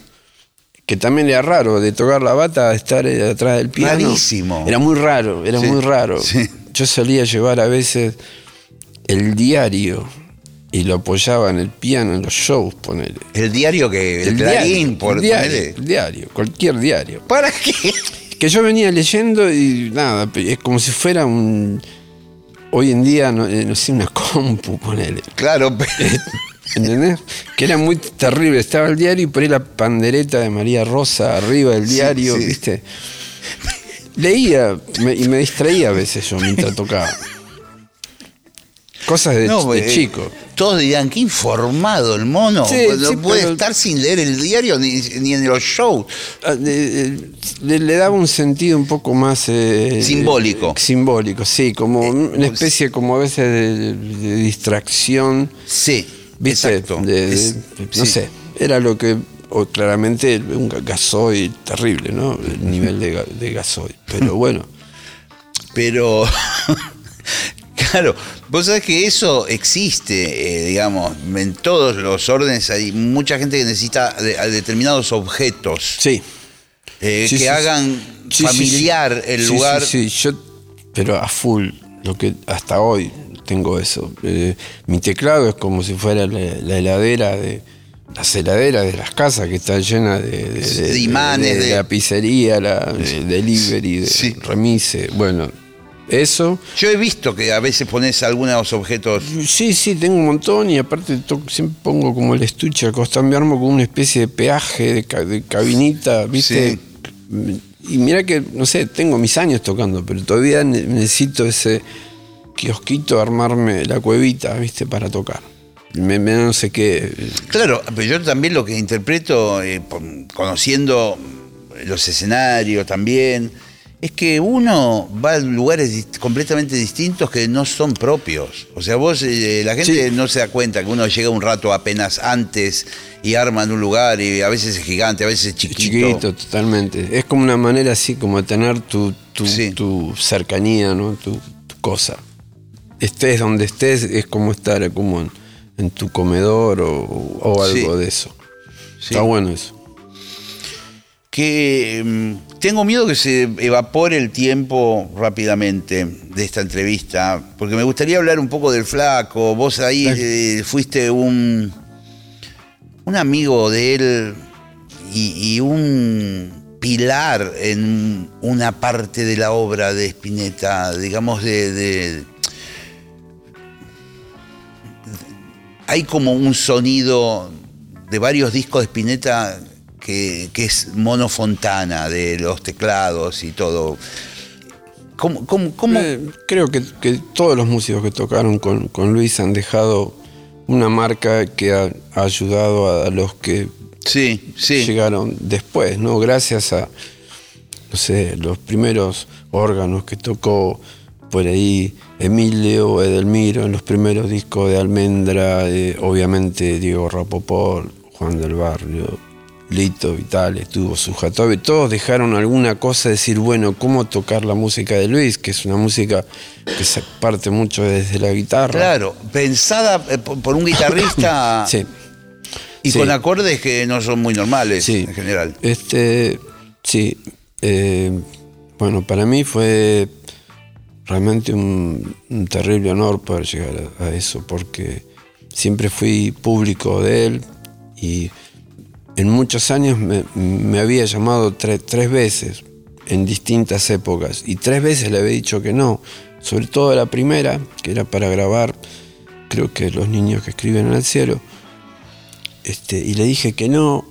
Que también era raro, de tocar la bata a estar eh, atrás del piano. Rarísimo. Era muy raro, era Sí, muy raro. sí. Yo solía llevar a veces el diario y lo apoyaba en el piano, en los shows, ponele. El diario que. El, por el diario, el diario, cualquier diario. ¿Para qué? Que yo venía leyendo y nada, es como si fuera un. Hoy en día, no, eh, no sé, una compu, ponele. Claro, pero. ¿Entendés? Que era muy terrible. Estaba el diario y por ahí la pandereta de María Rosa arriba del diario, sí. ¿viste? Leía me- y me distraía a veces yo mientras tocaba. Cosas de, No, de eh, chico. Todos dirían, qué informado el mono. Sí, Pues no puede pero- estar sin leer el diario ni, ni en los shows. Ah, Le, le daba un sentido un poco más eh, Simbólico. eh, simbólico, sí, como una especie como a veces de, de distracción, Sí, ¿viste? exacto. De- Es- no sí. sé, era lo que o claramente un ga- gasoil terrible, ¿no? El nivel de, de gasoil. Pero *laughs* bueno, Pero, *laughs* claro, vos sabés que eso existe, eh, digamos, en todos los órdenes hay mucha gente que necesita de- a determinados objetos sí. eh, Sí, que sí, hagan sí, sí, familiar sí. el Sí, lugar. Sí, sí, yo, pero a full, lo que hasta hoy tengo eso. Eh, mi teclado es como si fuera la, la heladera de las heladeras de las casas que están llenas de, de, De imanes, de, de- la pizzería, la de delivery, de Sí. remise. Bueno, eso. Yo he visto que a veces pones algunos objetos. Sí, sí, tengo un montón y aparte siempre pongo como el estuche al costado, me armo con una especie de peaje, de, ca- de cabinita, ¿viste? Y mira que, no sé, tengo mis años tocando, pero todavía ne- necesito ese kiosquito, armarme la cuevita, ¿viste? Para tocar. Me, me no sé qué. Claro, pero yo también lo que interpreto, eh, conociendo los escenarios también, es que uno va a lugares dist- completamente distintos que no son propios. O sea, vos, eh, la gente Sí. no se da cuenta que uno llega un rato apenas antes y arma en un lugar y a veces es gigante, a veces es chiquito. Chiquito, totalmente. Es como una manera así, como de tener tu, tu, Sí. tu cercanía, ¿no? Tu, tu cosa. Estés donde estés, es como estar como en, en tu comedor o, o algo Sí. de eso. Sí. Está bueno eso. que mm, tengo miedo que se evapore el tiempo rápidamente de esta entrevista, porque me gustaría hablar un poco del flaco. Vos ahí eh, fuiste un, un amigo de él y, y un pilar en una parte de la obra de Spinetta, digamos de- de hay como un sonido de varios discos de Spinetta que, que es Mono Fontana, de los teclados y todo. ¿Cómo, cómo, cómo- Eh, creo que, que todos los músicos que tocaron con, con Luis han dejado una marca que ha, ha ayudado a, a los que Sí, sí. llegaron después, ¿no? Gracias a, no sé, los primeros órganos que tocó por ahí Emilio Edelmiro en los primeros discos de Almendra, eh, obviamente Diego Rapoport, Juan del Barrio, Lito Vitale, estuvo Sujatobe, todos dejaron alguna cosa, decir, bueno, ¿cómo tocar la música de Luis? Que es una música que se parte mucho desde la guitarra. Claro, pensada eh, por por un guitarrista *coughs* Sí. y sí. con acordes que no son muy normales Sí. en general. Este, sí. eh, bueno, para mí fue realmente un, terrible honor poder llegar a, eso, porque siempre fui público de él y en muchos años me, me había llamado tre- tres veces en distintas épocas y tres veces le había dicho que no, sobre todo la primera, que era para grabar, creo que los niños que escriben en el cielo, este, y le dije que no,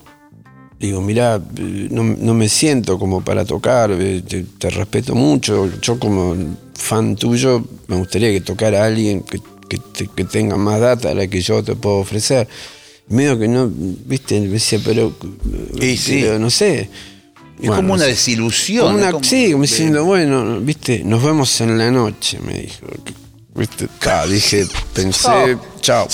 Digo, mirá, eh, no, no me siento como para tocar, eh, te, te respeto mucho. Yo como fan tuyo me gustaría que tocara a alguien que, que te- que tenga más data a la que yo te puedo ofrecer. Medio que no, viste, me decía, pero, Y sí. pero no sé. Es Bueno, como una desilusión. Como una- como- sí, como diciendo, bueno, viste, nos vemos en la noche, me dijo. Viste, ta, dije, pensé, chao.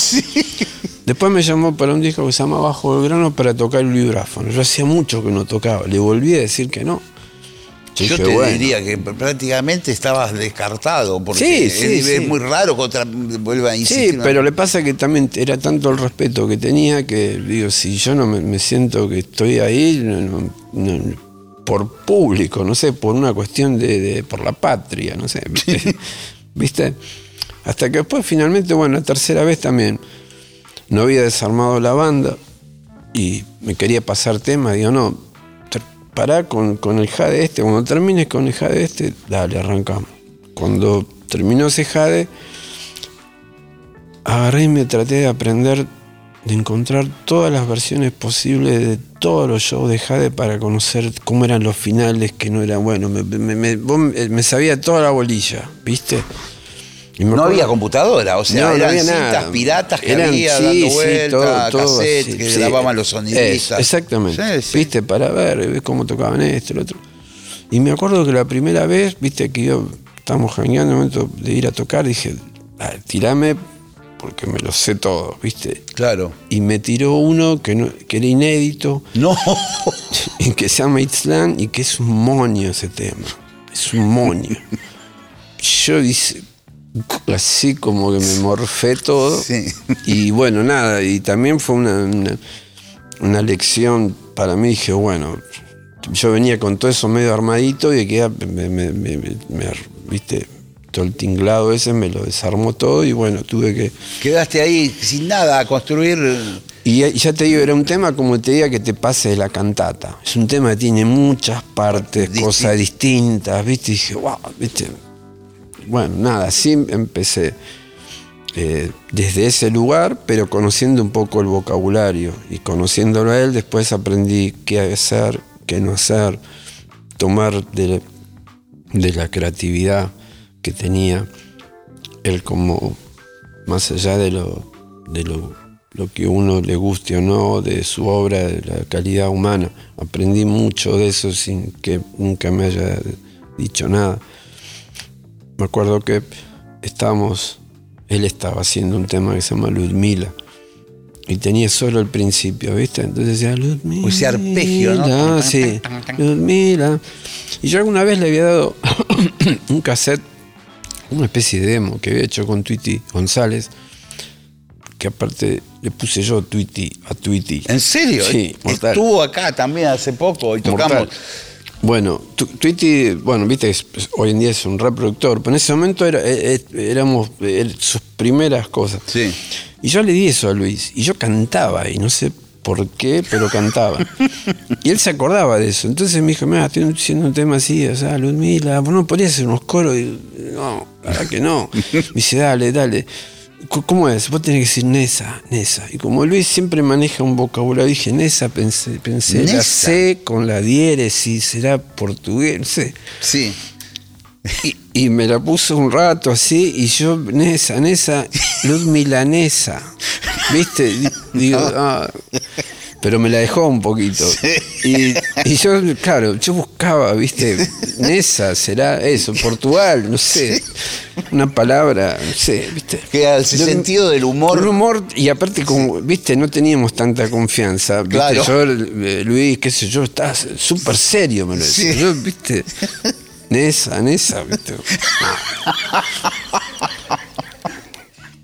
Después me llamó para un disco que se llama Bajo el Grano para tocar el vibráfono. Yo hacía mucho que no tocaba, le volví a decir que no. Yo Yo dije, te bueno. diría que prácticamente estabas descartado, porque Sí, es, sí, es sí. muy raro que otra vuelva a insistir. Sí, pero le pasa que también era tanto el respeto que tenía que, digo, si yo no me, me siento que estoy ahí no- no- no- por público, no sé, por una cuestión de, de- por la patria, no sé, *laughs* ¿viste? ¿Viste? Hasta que después finalmente, bueno, la tercera vez también no había desarmado la banda y me quería pasar tema, digo, no, pará con, con el jade este, cuando termines con el jade este, dale, arrancamos. Cuando terminó ese jade, agarré y me traté de aprender, de encontrar todas las versiones posibles de todos los shows de Jade para conocer cómo eran los finales, que no eran, bueno, me, me- me- me sabía toda la bolilla, ¿viste? No acuerdo- había computadora, o sea, No, no eran había cintas nada. piratas que Eran- había sí, dando sí, vueltas, cassettes que sí. grababan los sonidistas. exactamente. Sí, sí. Viste, para ver, ves cómo tocaban esto, lo otro. Y me acuerdo que la primera vez, viste, que yo estábamos jangueando en el momento de ir a tocar, dije, "Ah, tirame porque me lo sé todo, viste. Claro. Y me tiró uno que, no- que era inédito, No. *laughs* y que se llama Itzlan y que es un moño ese tema. Es un moño. *laughs* Yo dice, así como que me morfé todo. Sí. Y bueno, nada, y también fue una, una, una lección para mí. Dije, bueno, yo venía con todo eso medio armadito y que me, me- me- me- me- viste, todo el tinglado ese me lo desarmó todo y bueno, tuve que... Quedaste ahí sin nada a construir. Y ya, ya te digo, era un tema como te diga que te pase de la cantata. Es un tema que tiene muchas partes, Distin- cosas distintas, ¿viste? Y dije, wow, ¿viste? Bueno, nada, así empecé. eh, desde ese lugar, pero conociendo un poco el vocabulario. Y conociéndolo a él, después aprendí qué hacer, qué no hacer, tomar de, de la creatividad que tenía él como más allá de lo, de lo, lo que uno le guste o no, de su obra, de la calidad humana. Aprendí mucho de eso sin que nunca me haya dicho nada. Me acuerdo que estábamos, él estaba haciendo un tema que se llama Ludmila. Y tenía solo el principio, ¿viste? Entonces decía Ludmila. Ese arpegio, ¿no? Sí, Ludmila. Y yo alguna vez le había dado *coughs* un cassette una especie de demo que había hecho con Tweety González, que aparte le puse yo Tweety a Tweety. ¿En serio? Sí, mortal. Estuvo acá también hace poco y tocamos. Mortal. Bueno, Tweety, bueno, viste, es- hoy en día es un reproductor, pero en ese momento era, eh, eh, éramos eh, sus primeras cosas. Sí. Y yo le di eso a Luis, y yo cantaba, y no sé por qué, pero cantaba. *laughs* y él se acordaba de eso. Entonces me dijo, mira, estoy haciendo un tema así, o sea, Ludmila, vos no podrías hacer unos coros. Y, no, la verdad que no. *laughs* Me dice, dale, dale. ¿Cómo es? Vos tenés que decir Nesa, Nesa. Y como Luis siempre maneja un vocabulario, dije Nesa, pensé, pensé, la Nesa. C con la diéresis, será portugués, no sé. Sí. Y, y me la puso un rato así, y yo, Nesa, Nesa, *laughs* luz milanesa. ¿Viste? Di- Digo, ah, pero me la dejó un poquito. Y, y yo, claro, yo buscaba, ¿viste? Nesa, será eso, Portugal, no sé. Una palabra, no sé, ¿viste? Que Yo- sentido del humor. un humor, y aparte, como, viste, no teníamos tanta confianza. ¿viste? Claro. Yo, eh, Luis, qué sé yo, estás súper serio, me lo decía. Sí. Yo, viste, Nesa, Nesa, viste. *laughs*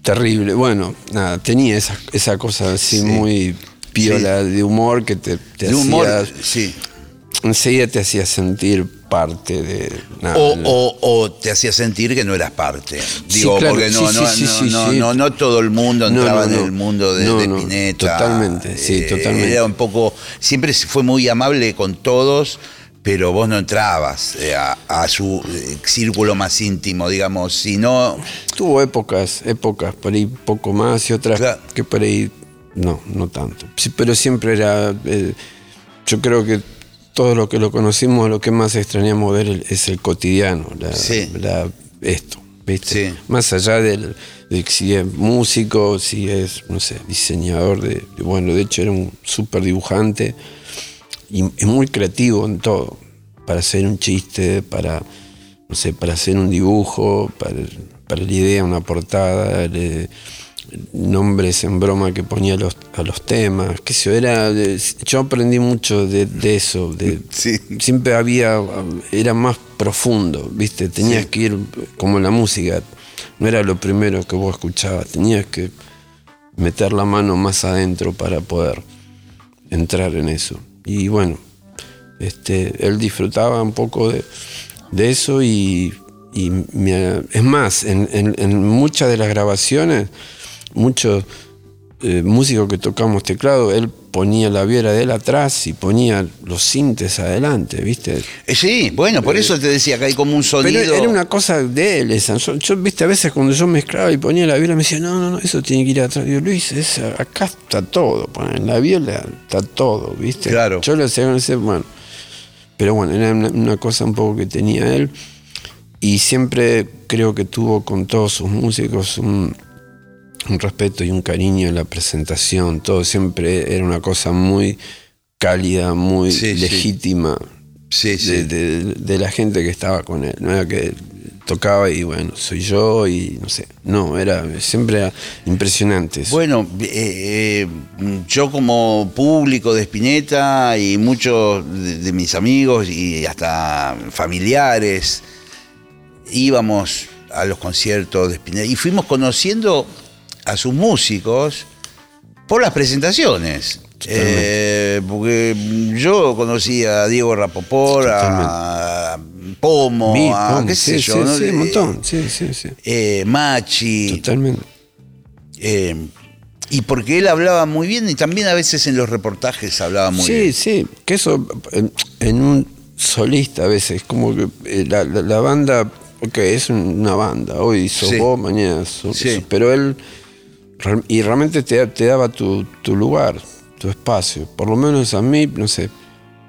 Terrible. Bueno, nada, tenía esa, esa cosa así Sí. muy piola de humor que te, te de humor. hacía- Sí. enseguida te hacía sentir parte de nada, O, o- o te hacía sentir que no eras parte. Digo, claro, porque no, sí, no, no, todo el mundo entraba en el mundo de, de Pineta. totalmente, sí, Eh, totalmente. Era un poco. Siempre fue muy amable con todos, pero vos no entrabas eh, a, a su eh, círculo más íntimo, digamos. Si no. Tuvo épocas, épocas por ahí poco más y otras Claro. que por ahí no, no tanto. Sí, pero siempre era, eh, yo creo que todo lo que lo conocimos, lo que más extrañamos ver el- es el cotidiano, la, Sí. la- esto, ¿viste? Sí. Más allá del, de si es músico, si es, no sé, diseñador de, de- bueno, de hecho era un súper dibujante y es muy creativo en todo, para hacer un chiste, para, no sé, para hacer un dibujo, para, para la idea, una portada, le- nombres en broma que ponía a los, a los temas, qué sé yo, era, yo aprendí mucho de, de eso, de, *laughs* Sí. siempre había, era más profundo, viste, tenías Sí. que ir como la música, no era lo primero que vos escuchabas, tenías que meter la mano más adentro para poder entrar en eso. Y bueno, este, él disfrutaba un poco de, de eso y, y me- es más, en, en- en muchas de las grabaciones, muchos eh, músicos que tocamos teclado, él ponía la viera de él atrás y ponía los sintes adelante, ¿viste? Eh, Sí, bueno, por eso te decía que hay como un sonido. Pero era una cosa de él esa. Yo, yo, viste, a veces cuando yo mezclaba y ponía la viola me decía, no, no, no, eso tiene que ir atrás. Digo, Luis, es, acá está todo. En la viola está todo, ¿viste? Claro. Yo le hacía, sé, bueno. Pero bueno, era una, una cosa un poco que tenía él. Y siempre creo que tuvo con todos sus músicos un, un respeto y un cariño en la presentación. Todo siempre era una cosa muy cálida, muy Sí, legítima Sí, sí. de, de- de la gente que estaba con él. No era que tocaba y bueno, soy yo y no sé. No, era siempre era impresionante. eso. Bueno, eh, eh, yo como público de Spinetta y muchos de, de mis amigos y hasta familiares íbamos a los conciertos de Spinetta y fuimos conociendo a sus músicos por las presentaciones. Eh, porque yo conocí a Diego Rapoport, a Pomo, a qué sé sí, yo, sí, ¿no? sí, Eh, un montón. Sí, sí, sí. eh, Machi. Totalmente. Eh, y porque él hablaba muy bien y también a veces en los reportajes hablaba muy sí, bien. sí, que eso en, en un solista a veces, como que eh, la, la- la banda, ok, es un- una banda, hoy sos Sí. vos, mañana sos, Sí. pero él, y realmente te, te daba tu, tu lugar, tu espacio, por lo menos a mí, no sé,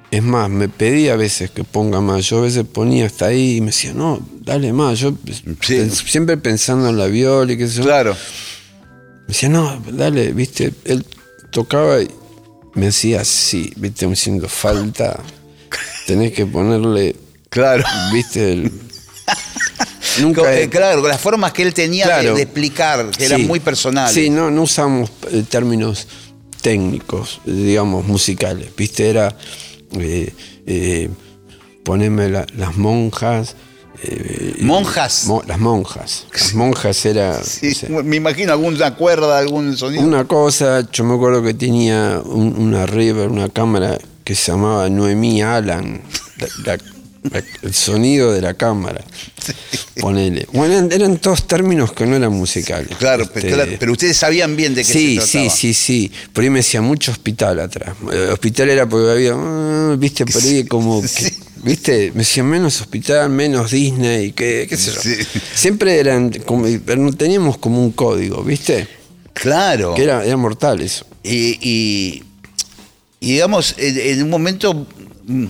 es más, me pedía a veces que ponga más, yo a veces ponía hasta ahí y me decía, no, dale más, yo Sí. pens- siempre pensando en la viola y qué sé yo, Claro. me decía, no, dale, viste, él tocaba y me decía, sí, viste, me haciendo falta, tenés que ponerle, Claro. viste, el... Nunca... eh, claro, las formas que él tenía de- Claro. de, explicar, que eran Sí. muy personales. Sí, no, no usamos eh, términos técnicos, digamos, musicales, viste, era eh, eh, poneme la- las monjas. eh, ¿Monjas? mo- las monjas. Las monjas era... Sí, no sé, me imagino alguna cuerda, algún sonido. Una cosa, yo me acuerdo que tenía un- una river, una cámara que se llamaba Noemí Alan. La- la- la- el sonido de la cámara. Ponele. Bueno, eran, eran todos términos que no eran musicales. Claro, Este, claro, pero ustedes sabían bien de qué Sí, se sí, trataba. sí, sí. Por ahí me decía mucho hospital atrás. Eh, Hospital era porque había, ah, viste, por ahí como, que- Sí. viste, me decían menos hospital, menos Disney, qué, qué sé yo. Sí. Siempre eran, como, teníamos como un código, viste, Claro. que era, era mortal eso. Y, y- y digamos, en, en un momento mm,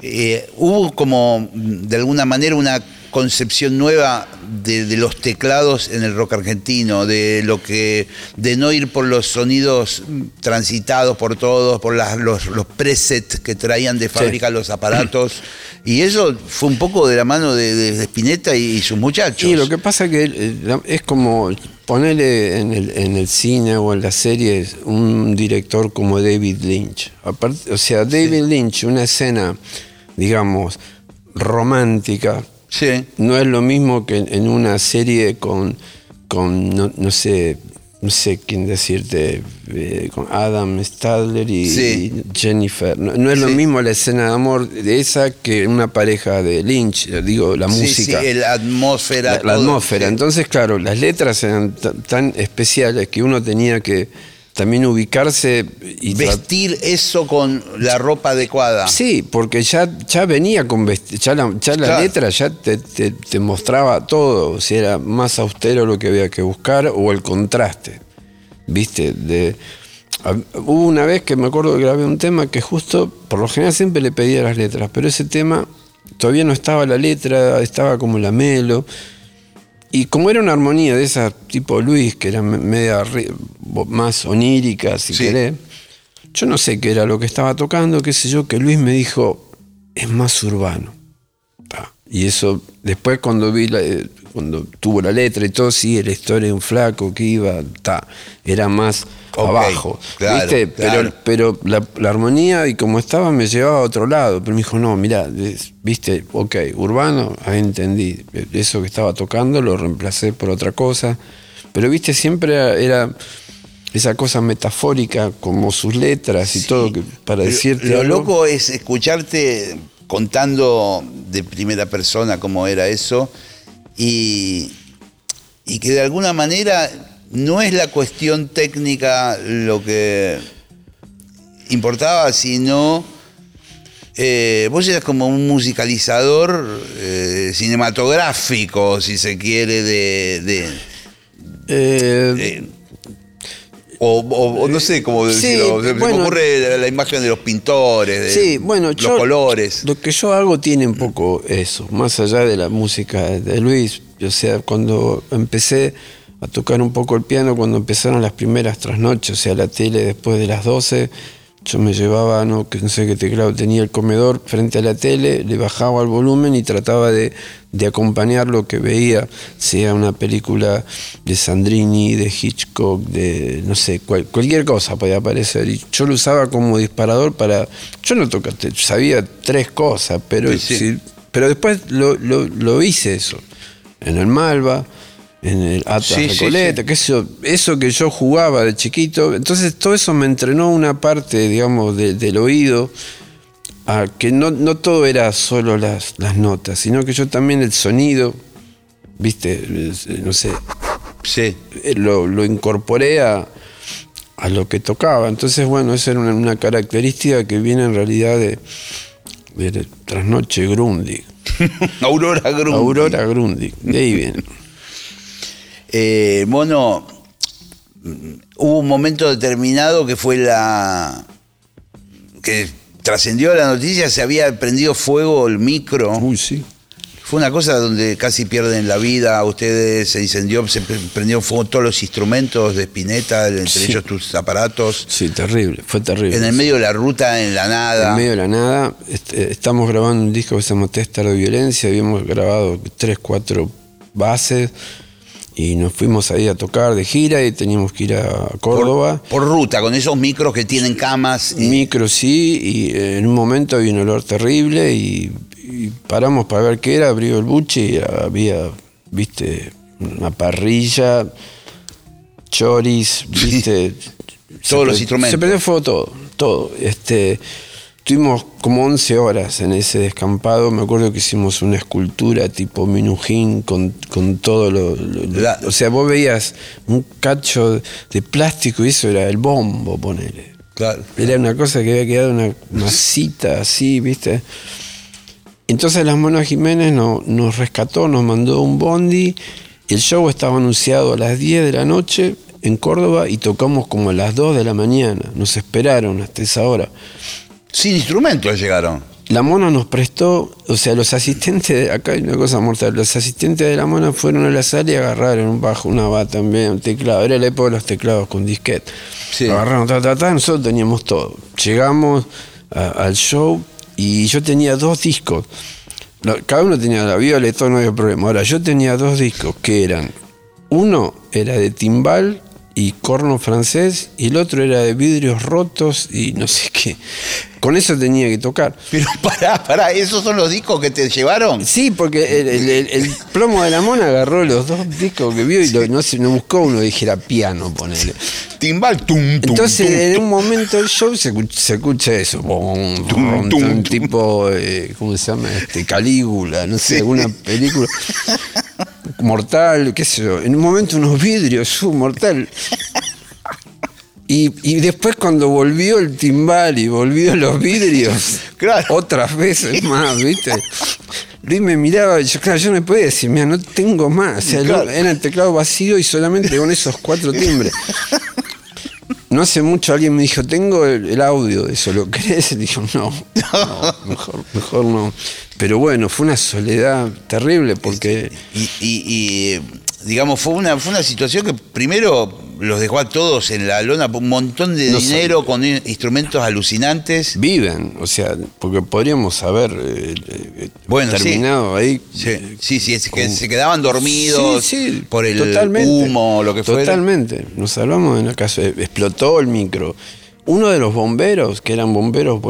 eh, hubo como, de alguna manera, una concepción nueva de, de los teclados en el rock argentino, de lo que, de no ir por los sonidos transitados por todos, por las- los, los presets que traían de fábrica los *clears throat* aparatos. Y eso fue un poco de la mano de, de- de Spinetta y sus muchachos. Y lo que pasa que eh, es como ponerle en el, en el cine o en las series un director como David Lynch. O sea, David Lynch, una escena, digamos, romántica, Sí. no es lo mismo que en una serie con, con no, no sé, no sé quién decirte, eh, con Adam Stadler y, Sí. y Jennifer. No, no es lo mismo la escena de amor de esa que una pareja de Lynch, eh, digo, la Sí, música. sí, la atmósfera. La, atmósfera. Entonces, claro, las letras eran ta- tan especiales que uno tenía que también ubicarse y vestir eso con la ropa adecuada. Sí, porque ya, ya venía con vesti- ya la, ya la Claro. letra ya te, te- te mostraba todo, si era más austero lo que había que buscar o el contraste. ¿Viste? De, hubo una vez que me acuerdo que grabé un tema que justo, por lo general siempre le pedía las letras, pero ese tema todavía no estaba la letra, estaba como la melo. Y como era una armonía de esa tipo Luis, que era me- media más onírica, si Sí. querés, yo no sé qué era lo que estaba tocando, qué sé yo, que Luis me dijo, es más urbano. Y eso, después cuando vi la, eh, cuando tuvo la letra y todo, sí, la historia de un flaco que iba, ta, era más Ok, abajo. claro, ¿Viste? claro. Pero, pero la, la armonía y como estaba me llevaba a otro lado. Pero me dijo, no, mira, viste, ok, urbano, ahí entendí. Eso que estaba tocando lo reemplacé por otra cosa. Pero viste, siempre era, era esa cosa metafórica, como sus letras y Sí. todo, que, para decirte. Lo algo. loco es escucharte contando de primera persona cómo era eso y, y que de alguna manera no es la cuestión técnica lo que importaba, sino eh, vos eras como un musicalizador eh, cinematográfico, si se quiere, de... de- Eh, de- o, o- o no sé cómo decirlo. Se- se bueno. me ocurre la, la imagen de los pintores, de Sí, bueno, los yo, colores. Lo que yo hago tiene un poco eso, más allá de la música de Luis. O sea, cuando empecé a tocar un poco el piano, cuando empezaron las primeras trasnoches, o sea, la tele después de las 12, yo me llevaba, no, que no sé qué teclado, tenía el comedor frente a la tele, le bajaba el volumen y trataba de, de acompañar lo que veía, sea una película de Sandrini, de Hitchcock, de no sé, cual- cualquier cosa podía aparecer. Y yo lo usaba como disparador para. Yo no tocaste, sabía tres cosas, pero, Sí, sí. sí, pero después lo, lo- lo hice eso. En el Malva, en el Atlas Sí, sí, Recoleta, sí. que eso, eso que yo jugaba de chiquito. Entonces todo eso me entrenó una parte, digamos, de- del oído. A que no, no todo era solo las, las notas, sino que yo también el sonido, viste, Eh, no sé, Sí. eh, lo, lo incorporé a, a lo que tocaba. Entonces, bueno, esa era una, una característica que viene en realidad de, de Trasnoche Grundig. *laughs* Aurora Grum. Aurora Grundig, de ahí viene. Eh, Mono, mm, hubo un momento determinado que fue la. que trascendió la noticia, se había prendido fuego el micro. Uy, sí. Fue una cosa donde casi pierden la vida, ustedes se incendió, se pre- prendieron fuego todos los instrumentos de Spinetta, entre Sí. ellos tus aparatos, Sí, terrible, fue terrible. en el medio de la ruta, en la nada. En medio de la nada, este, estamos grabando un disco que se llama Testa de Violencia, habíamos grabado tres, cuatro bases y nos fuimos ahí a tocar de gira y teníamos que ir a Córdoba. por ruta, con esos micros que tienen camas. y- Micro sí, y eh, en un momento había un olor terrible y, y paramos para ver qué era, abrió el buche y había, viste, una parrilla, choris, viste. *laughs* Todos los instrumentos. Se prendió fuego todo, todo. Este, Tuvimos como 11 horas en ese descampado. Me acuerdo que hicimos una escultura tipo Minujín con, con todo lo, lo- lo- La- O sea, vos veías un cacho de plástico y eso era el bombo, ponele. Claro. Era una cosa que había quedado una masita así, ¿viste? Entonces las Mona Jiménez no- nos rescató, nos mandó un bondi. El show estaba anunciado a las 10 de la noche en Córdoba y tocamos como a las 2 de la mañana. Nos esperaron hasta esa hora. Sin instrumentos llegaron. La Mona nos prestó, o sea, los asistentes, acá hay una cosa mortal, los asistentes de la Mona fueron a la sala y agarraron un bajo, una va también, un teclado. Era la época de los teclados con disquete. Sí. Agarraron, ta, ta, ta, nosotros teníamos todo. Llegamos a- al show y yo tenía dos discos. Cada uno tenía la viola y todo, no había problema. Ahora, yo tenía dos discos que eran, uno era de timbal y corno francés y el otro era de vidrios rotos y no sé qué. Con eso tenía que tocar. Pero pará, pará, ¿esos son los discos que te llevaron? Sí, porque el, el- el- el plomo de la mona agarró los dos discos que vio y lo- no, se, no buscó uno dijera piano, ponele. Timbal, tum, tum, Entonces, tum, en un momento del show se, escucha- se escucha eso. Bom, Tum, bom, tum, un tipo, eh, ¿cómo se llama? Este, Calígula, no sé, alguna película. Mortal, qué sé yo. En un momento unos vidrios, uh, mortal. *laughs* Y, y después cuando volvió el timbal y volvió los vidrios, Claro. otras veces más, ¿viste? Luis me miraba y yo, claro, yo no me podía decir, mira, no tengo más. O sea, Claro. era el teclado vacío y solamente con esos cuatro timbres. No hace mucho alguien me dijo, tengo el, audio de eso, ¿lo querés? Y *laughs* dijo, no, mejor, mejor no. Pero bueno, fue una soledad terrible porque Y, y- y digamos, fue una, fue una situación que primero los dejó a todos en la lona, un montón de No dinero con instrumentos alucinantes. Viven, o sea, porque podríamos haber eh, eh, Bueno, sí. terminado ahí. Sí, eh, sí, sí, es que con- se quedaban dormidos Sí, por el totalmente. humo o lo que fuera. Totalmente. Nos salvamos en la casa. Explotó el micro. Uno de los bomberos, que eran bomberos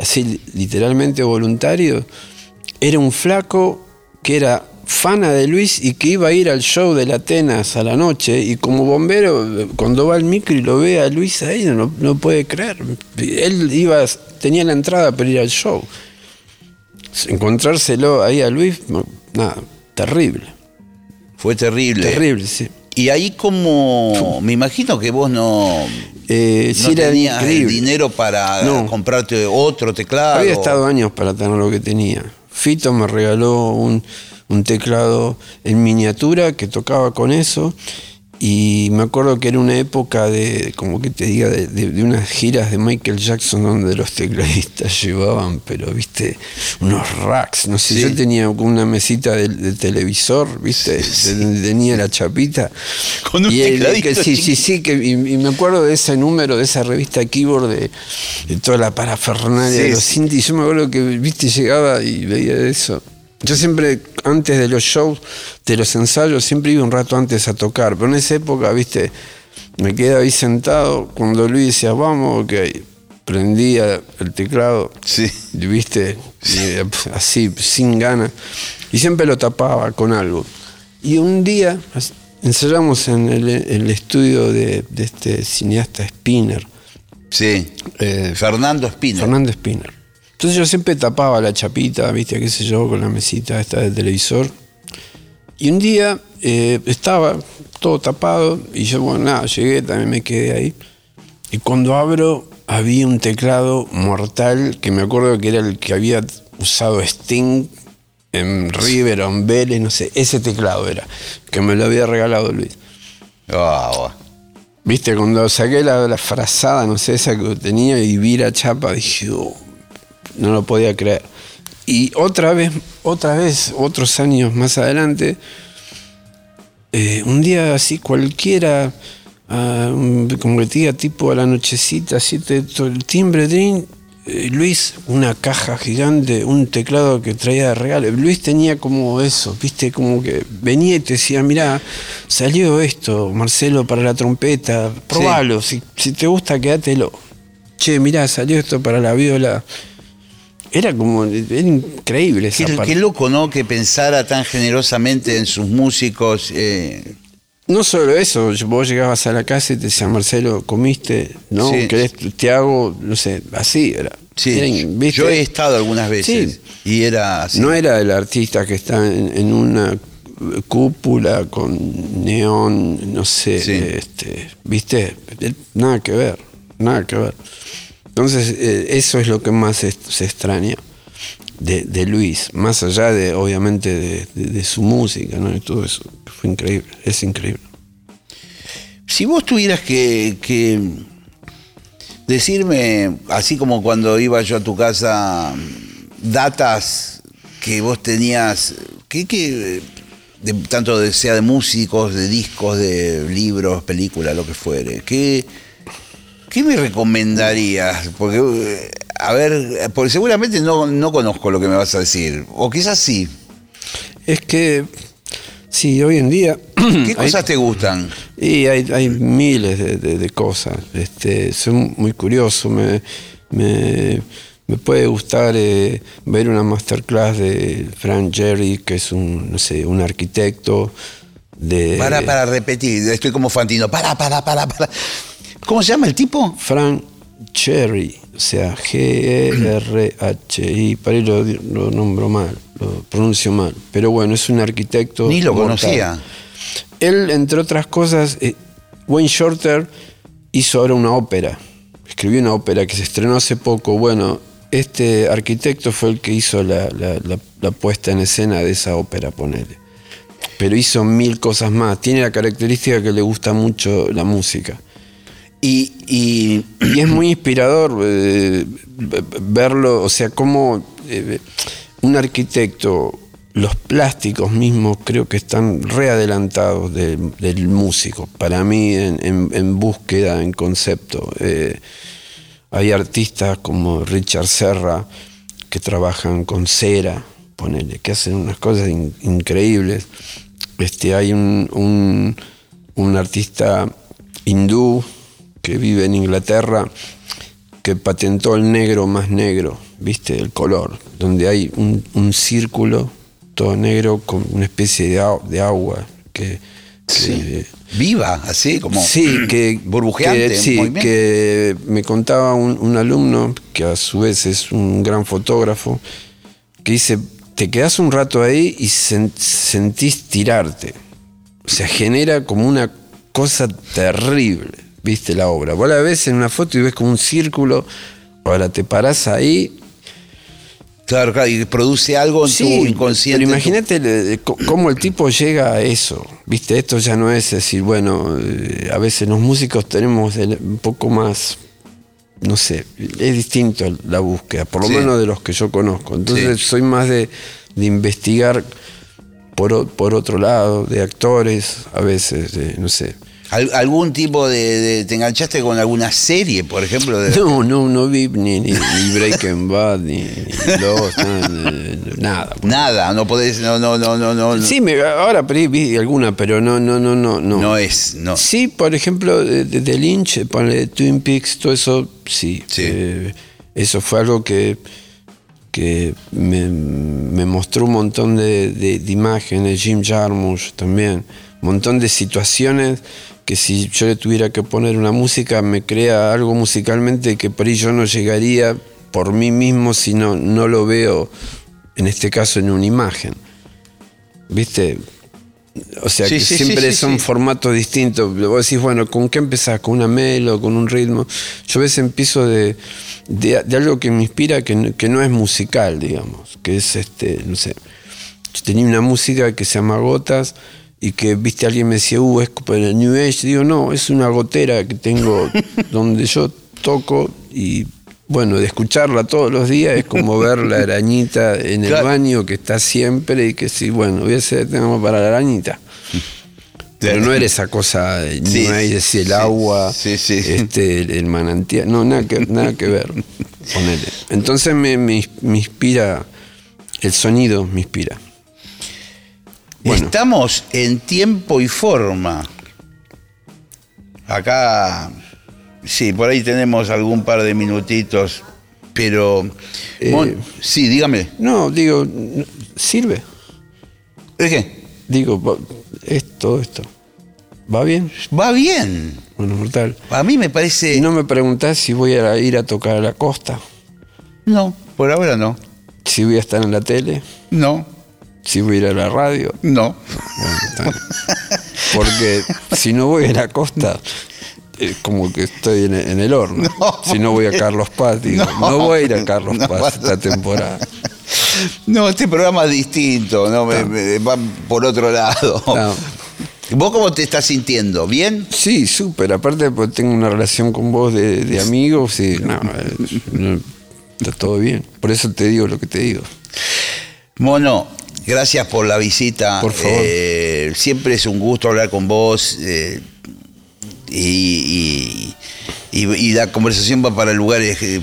así literalmente voluntarios, era un flaco que era fana de Luis y que iba a ir al show de la Atenas a la noche y como bombero cuando va al micro y lo ve a Luis ahí no, no puede creer él iba tenía la entrada para ir al show encontrárselo ahí a Luis nada terrible Fue terrible. terrible sí Y ahí como, me imagino que vos no, Eh, no sí, era tenías el dinero para No. comprarte otro teclado. Había estado años para tener lo que tenía. Fito me regaló un, un teclado en miniatura que tocaba con eso. Y me acuerdo que era una época de, como que te diga, de, de- de unas giras de Michael Jackson donde los tecladistas *laughs* llevaban, pero viste, unos racks. No sé, Sí. yo tenía una mesita de, de televisor, viste, de- tenía la chapita. Con un y el- tecladito que sí, sí, sí, que, y, y me acuerdo de ese número, de esa revista Keyboard, de, toda la parafernalia Sí, de los sí. sintis. Yo me acuerdo que, viste, llegaba y veía eso. Yo siempre, antes de los shows, de los ensayos, siempre iba un rato antes a tocar. Pero en esa época, viste, me quedaba ahí sentado. Cuando Luis decía, vamos, ok, prendía el teclado, Sí. viste, y, así, sin ganas. Y siempre lo tapaba con algo. Y un día ensayamos en el, el estudio de, de este cineasta Spinner, Sí. eh, Fernando Espina. Fernando Spinner. Entonces yo siempre tapaba la chapita, viste, qué sé yo, con la mesita esta del televisor. Y un día eh, estaba todo tapado y yo, bueno, nada, llegué, también me quedé ahí. Y cuando abro, había un teclado mortal que me acuerdo que era el que había usado Sting en River o en Vélez, no sé, ese teclado era, que me lo había regalado Luis. Bueno. Viste, cuando saqué la, la frazada, no sé, esa que tenía y vi la chapa, dije, "Oh", no lo podía creer. Y otra vez, otra vez, otros años más adelante, eh, un día así cualquiera, como que diga, tipo a la nochecita, así, te- to- el timbre, trin, eh, Luis, una caja gigante, un teclado que traía de regalo. Luis tenía como eso, viste, como que venía y te decía, mirá, salió esto, Marcelo, para la trompeta, probalo, si, si te gusta, quédatelo. Che, mirá, salió esto para la viola. Era como, era increíble esa Qué, parte. qué loco, ¿no? Que pensara tan generosamente en sus músicos. eh, No solo eso, vos llegabas a la casa y te decía, Marcelo, comiste, ¿no? Sí. ¿Querés, te hago, no sé, así era. sí, yo he estado algunas veces y era así. No era el artista que está en, en una cúpula con neón, no sé, Sí. este, ¿viste? Nada que ver, nada que ver. Entonces, eh, eso es lo que más se extraña de, de Luis, más allá de, obviamente, de, su música, ¿no? Y todo eso. Fue increíble, es increíble. Si vos tuvieras que, que decirme, así como cuando iba yo a tu casa, datas que vos tenías, que, que tanto sea de músicos, de discos, de libros, películas, lo que fuere, ¿qué, qué me recomendarías? Porque, eh, a ver, porque seguramente no, no conozco lo que me vas a decir, o quizás sí. Es que, sí, hoy en día... *clears throat* ¿Qué hay- cosas te gustan? Y hay, hay miles de, de- de cosas. Este, soy muy curioso. Me, me, me puede gustar eh, ver una masterclass de Frank Jerry, que es un, no sé, un arquitecto. De, Para, para repetir, estoy como Fantino. Para, para, para, para. ¿Cómo se llama el tipo? Frank Cherry, o sea, G-E-R-H-I, para ahí lo, lo nombro mal, lo pronuncio mal. Pero bueno, es un arquitecto. Ni lo mortal. conocía. Él, entre otras cosas, eh, Wayne Shorter hizo ahora una ópera. Escribió una ópera que se estrenó hace poco. Bueno, este arquitecto fue el que hizo la, la- la- la puesta en escena de esa ópera, ponele. Pero hizo mil cosas más. Tiene la característica que le gusta mucho la música. Y, y es muy inspirador eh, verlo, o sea, cómo eh, un arquitecto los plásticos mismos creo que están readelantados de- del músico, para mí en, búsqueda, en concepto. Eh, hay artistas como Richard Serra que trabajan con cera, ponele, que hacen unas cosas in- increíbles. Este, hay un- un artista hindú que vive en Inglaterra que patentó el negro más negro, viste, el color, donde hay un, un círculo todo negro con una especie de, agua que, que- Viva, así como sí, *clears throat* que, burbujeante. que- sí, que me contaba un, un alumno, que a su vez es un gran fotógrafo, que dice, te quedas un rato ahí y sen- sentís tirarte. O sea, genera como una cosa terrible, viste la obra. Vos la ves en una foto y ves como un círculo, ahora te parás ahí Claro, claro, y produce algo en tu inconsciente. pero tu- imagínate cómo el tipo llega a eso. Viste, esto ya no es decir, bueno, eh, a veces los músicos tenemos un poco más, no sé, es distinto la búsqueda, por lo Sí. menos de los que yo conozco. Entonces Sí. soy más de, de investigar por, por otro lado, de actores, a veces, de, no sé. Al- ¿Algún tipo de, de- ¿Te enganchaste con alguna serie, por ejemplo? De, No, no, no vi ni, ni, ni Breaking Bad, ni, ni Lost, nada. nada. Nada, no podés, no, no, no, no, no. Sí, me, ahora vi, alguna, pero no, no, no, no, no. No es, no. Sí, por ejemplo, de, de- de Lynch, ponle Twin Peaks, todo eso, sí. Sí. Eh, eso fue algo que, que me, me mostró un montón de, de- de imágenes, Jim Jarmusch también, un montón de situaciones que si yo le tuviera que poner una música, me crea algo musicalmente que por ahí yo no llegaría por mí mismo si no, no lo veo, en este caso, en una imagen. ¿Viste? O sea, Sí, que sí, siempre sí, son formatos distintos. Vos decís, bueno, ¿con qué empezás? ¿Con una melo? ¿Con un ritmo? Yo a veces empiezo de, de- de algo que me inspira que, no- que no es musical, digamos. Que es, este, no sé. Yo tenía una música que se llama Gotas y que, viste, alguien me decía, uh, es como en el New Age. Digo, no, es una gotera que tengo *laughs* donde yo toco y, bueno, de escucharla todos los días es como ver la arañita en el Claro. baño que está siempre y que sí, bueno, voy a hacer tenemos para la arañita. Pero no era esa cosa New Sí, Age, decir, el sí, agua, sí. Este, el, el manantial, no, nada que, nada que ver. *laughs* Ponele. Entonces me, me, me inspira, el sonido me inspira. Bueno. Estamos en tiempo y forma. Acá, sí, por ahí tenemos algún par de minutitos, pero... Eh, Mon- sí, dígame. No, digo, sirve. ¿Es qué? Digo, es todo esto. ¿Va bien? Va bien. Bueno, mortal. A mí me parece... Y no me preguntás si voy a ir a tocar a la costa, no, por ahora no. si voy a estar en la tele, No, si voy a ir a la radio. no. Bueno. Porque si no voy a la costa, es como que estoy en, en el horno. No. si no voy a Carlos Paz, digo, no, No. voy a ir a Carlos No Paz esta temporada. No, este programa es distinto, no, me- me- va por otro lado. ¿Vos cómo te estás sintiendo? ¿Bien? Sí, súper. Aparte, pues, tengo una relación con vos de, de amigos y no, eh, no, está todo bien. Por eso te digo lo que te digo. Mono, gracias por la visita. Por favor. Eh, siempre es un gusto hablar con vos. eh, y, y- y- y la conversación va para lugares eh,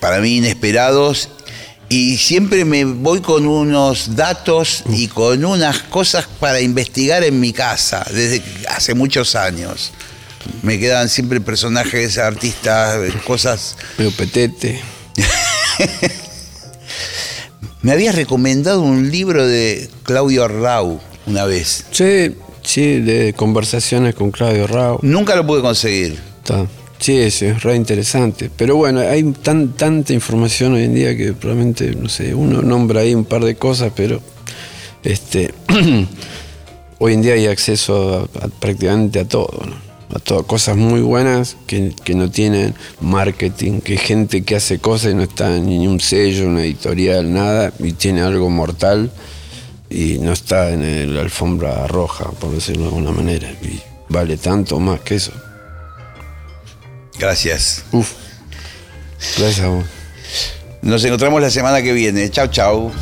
para mí inesperados. Y siempre me voy con unos datos y con unas cosas para investigar en mi casa, desde hace muchos años. Me quedan siempre personajes, artistas, cosas Pero petete. *laughs* Me habías recomendado un libro de Claudio Rau una vez. Sí, sí, de conversaciones con Claudio Rao. Nunca lo pude conseguir. Está. Sí, es re interesante. Pero bueno, hay tan, tanta información hoy en día que probablemente, no sé, uno nombra ahí un par de cosas, pero este *clears throat* hoy en día hay acceso a, a prácticamente a todo, ¿no? A todo, cosas muy buenas que, que no tienen marketing, que gente que hace cosas y no está en ni un sello, una editorial, nada, y tiene algo mortal y no está en la alfombra roja, por decirlo de alguna manera. Y vale tanto más que eso. Gracias. Uf. Gracias a vos. Nos encontramos la semana que viene. Chau, chau.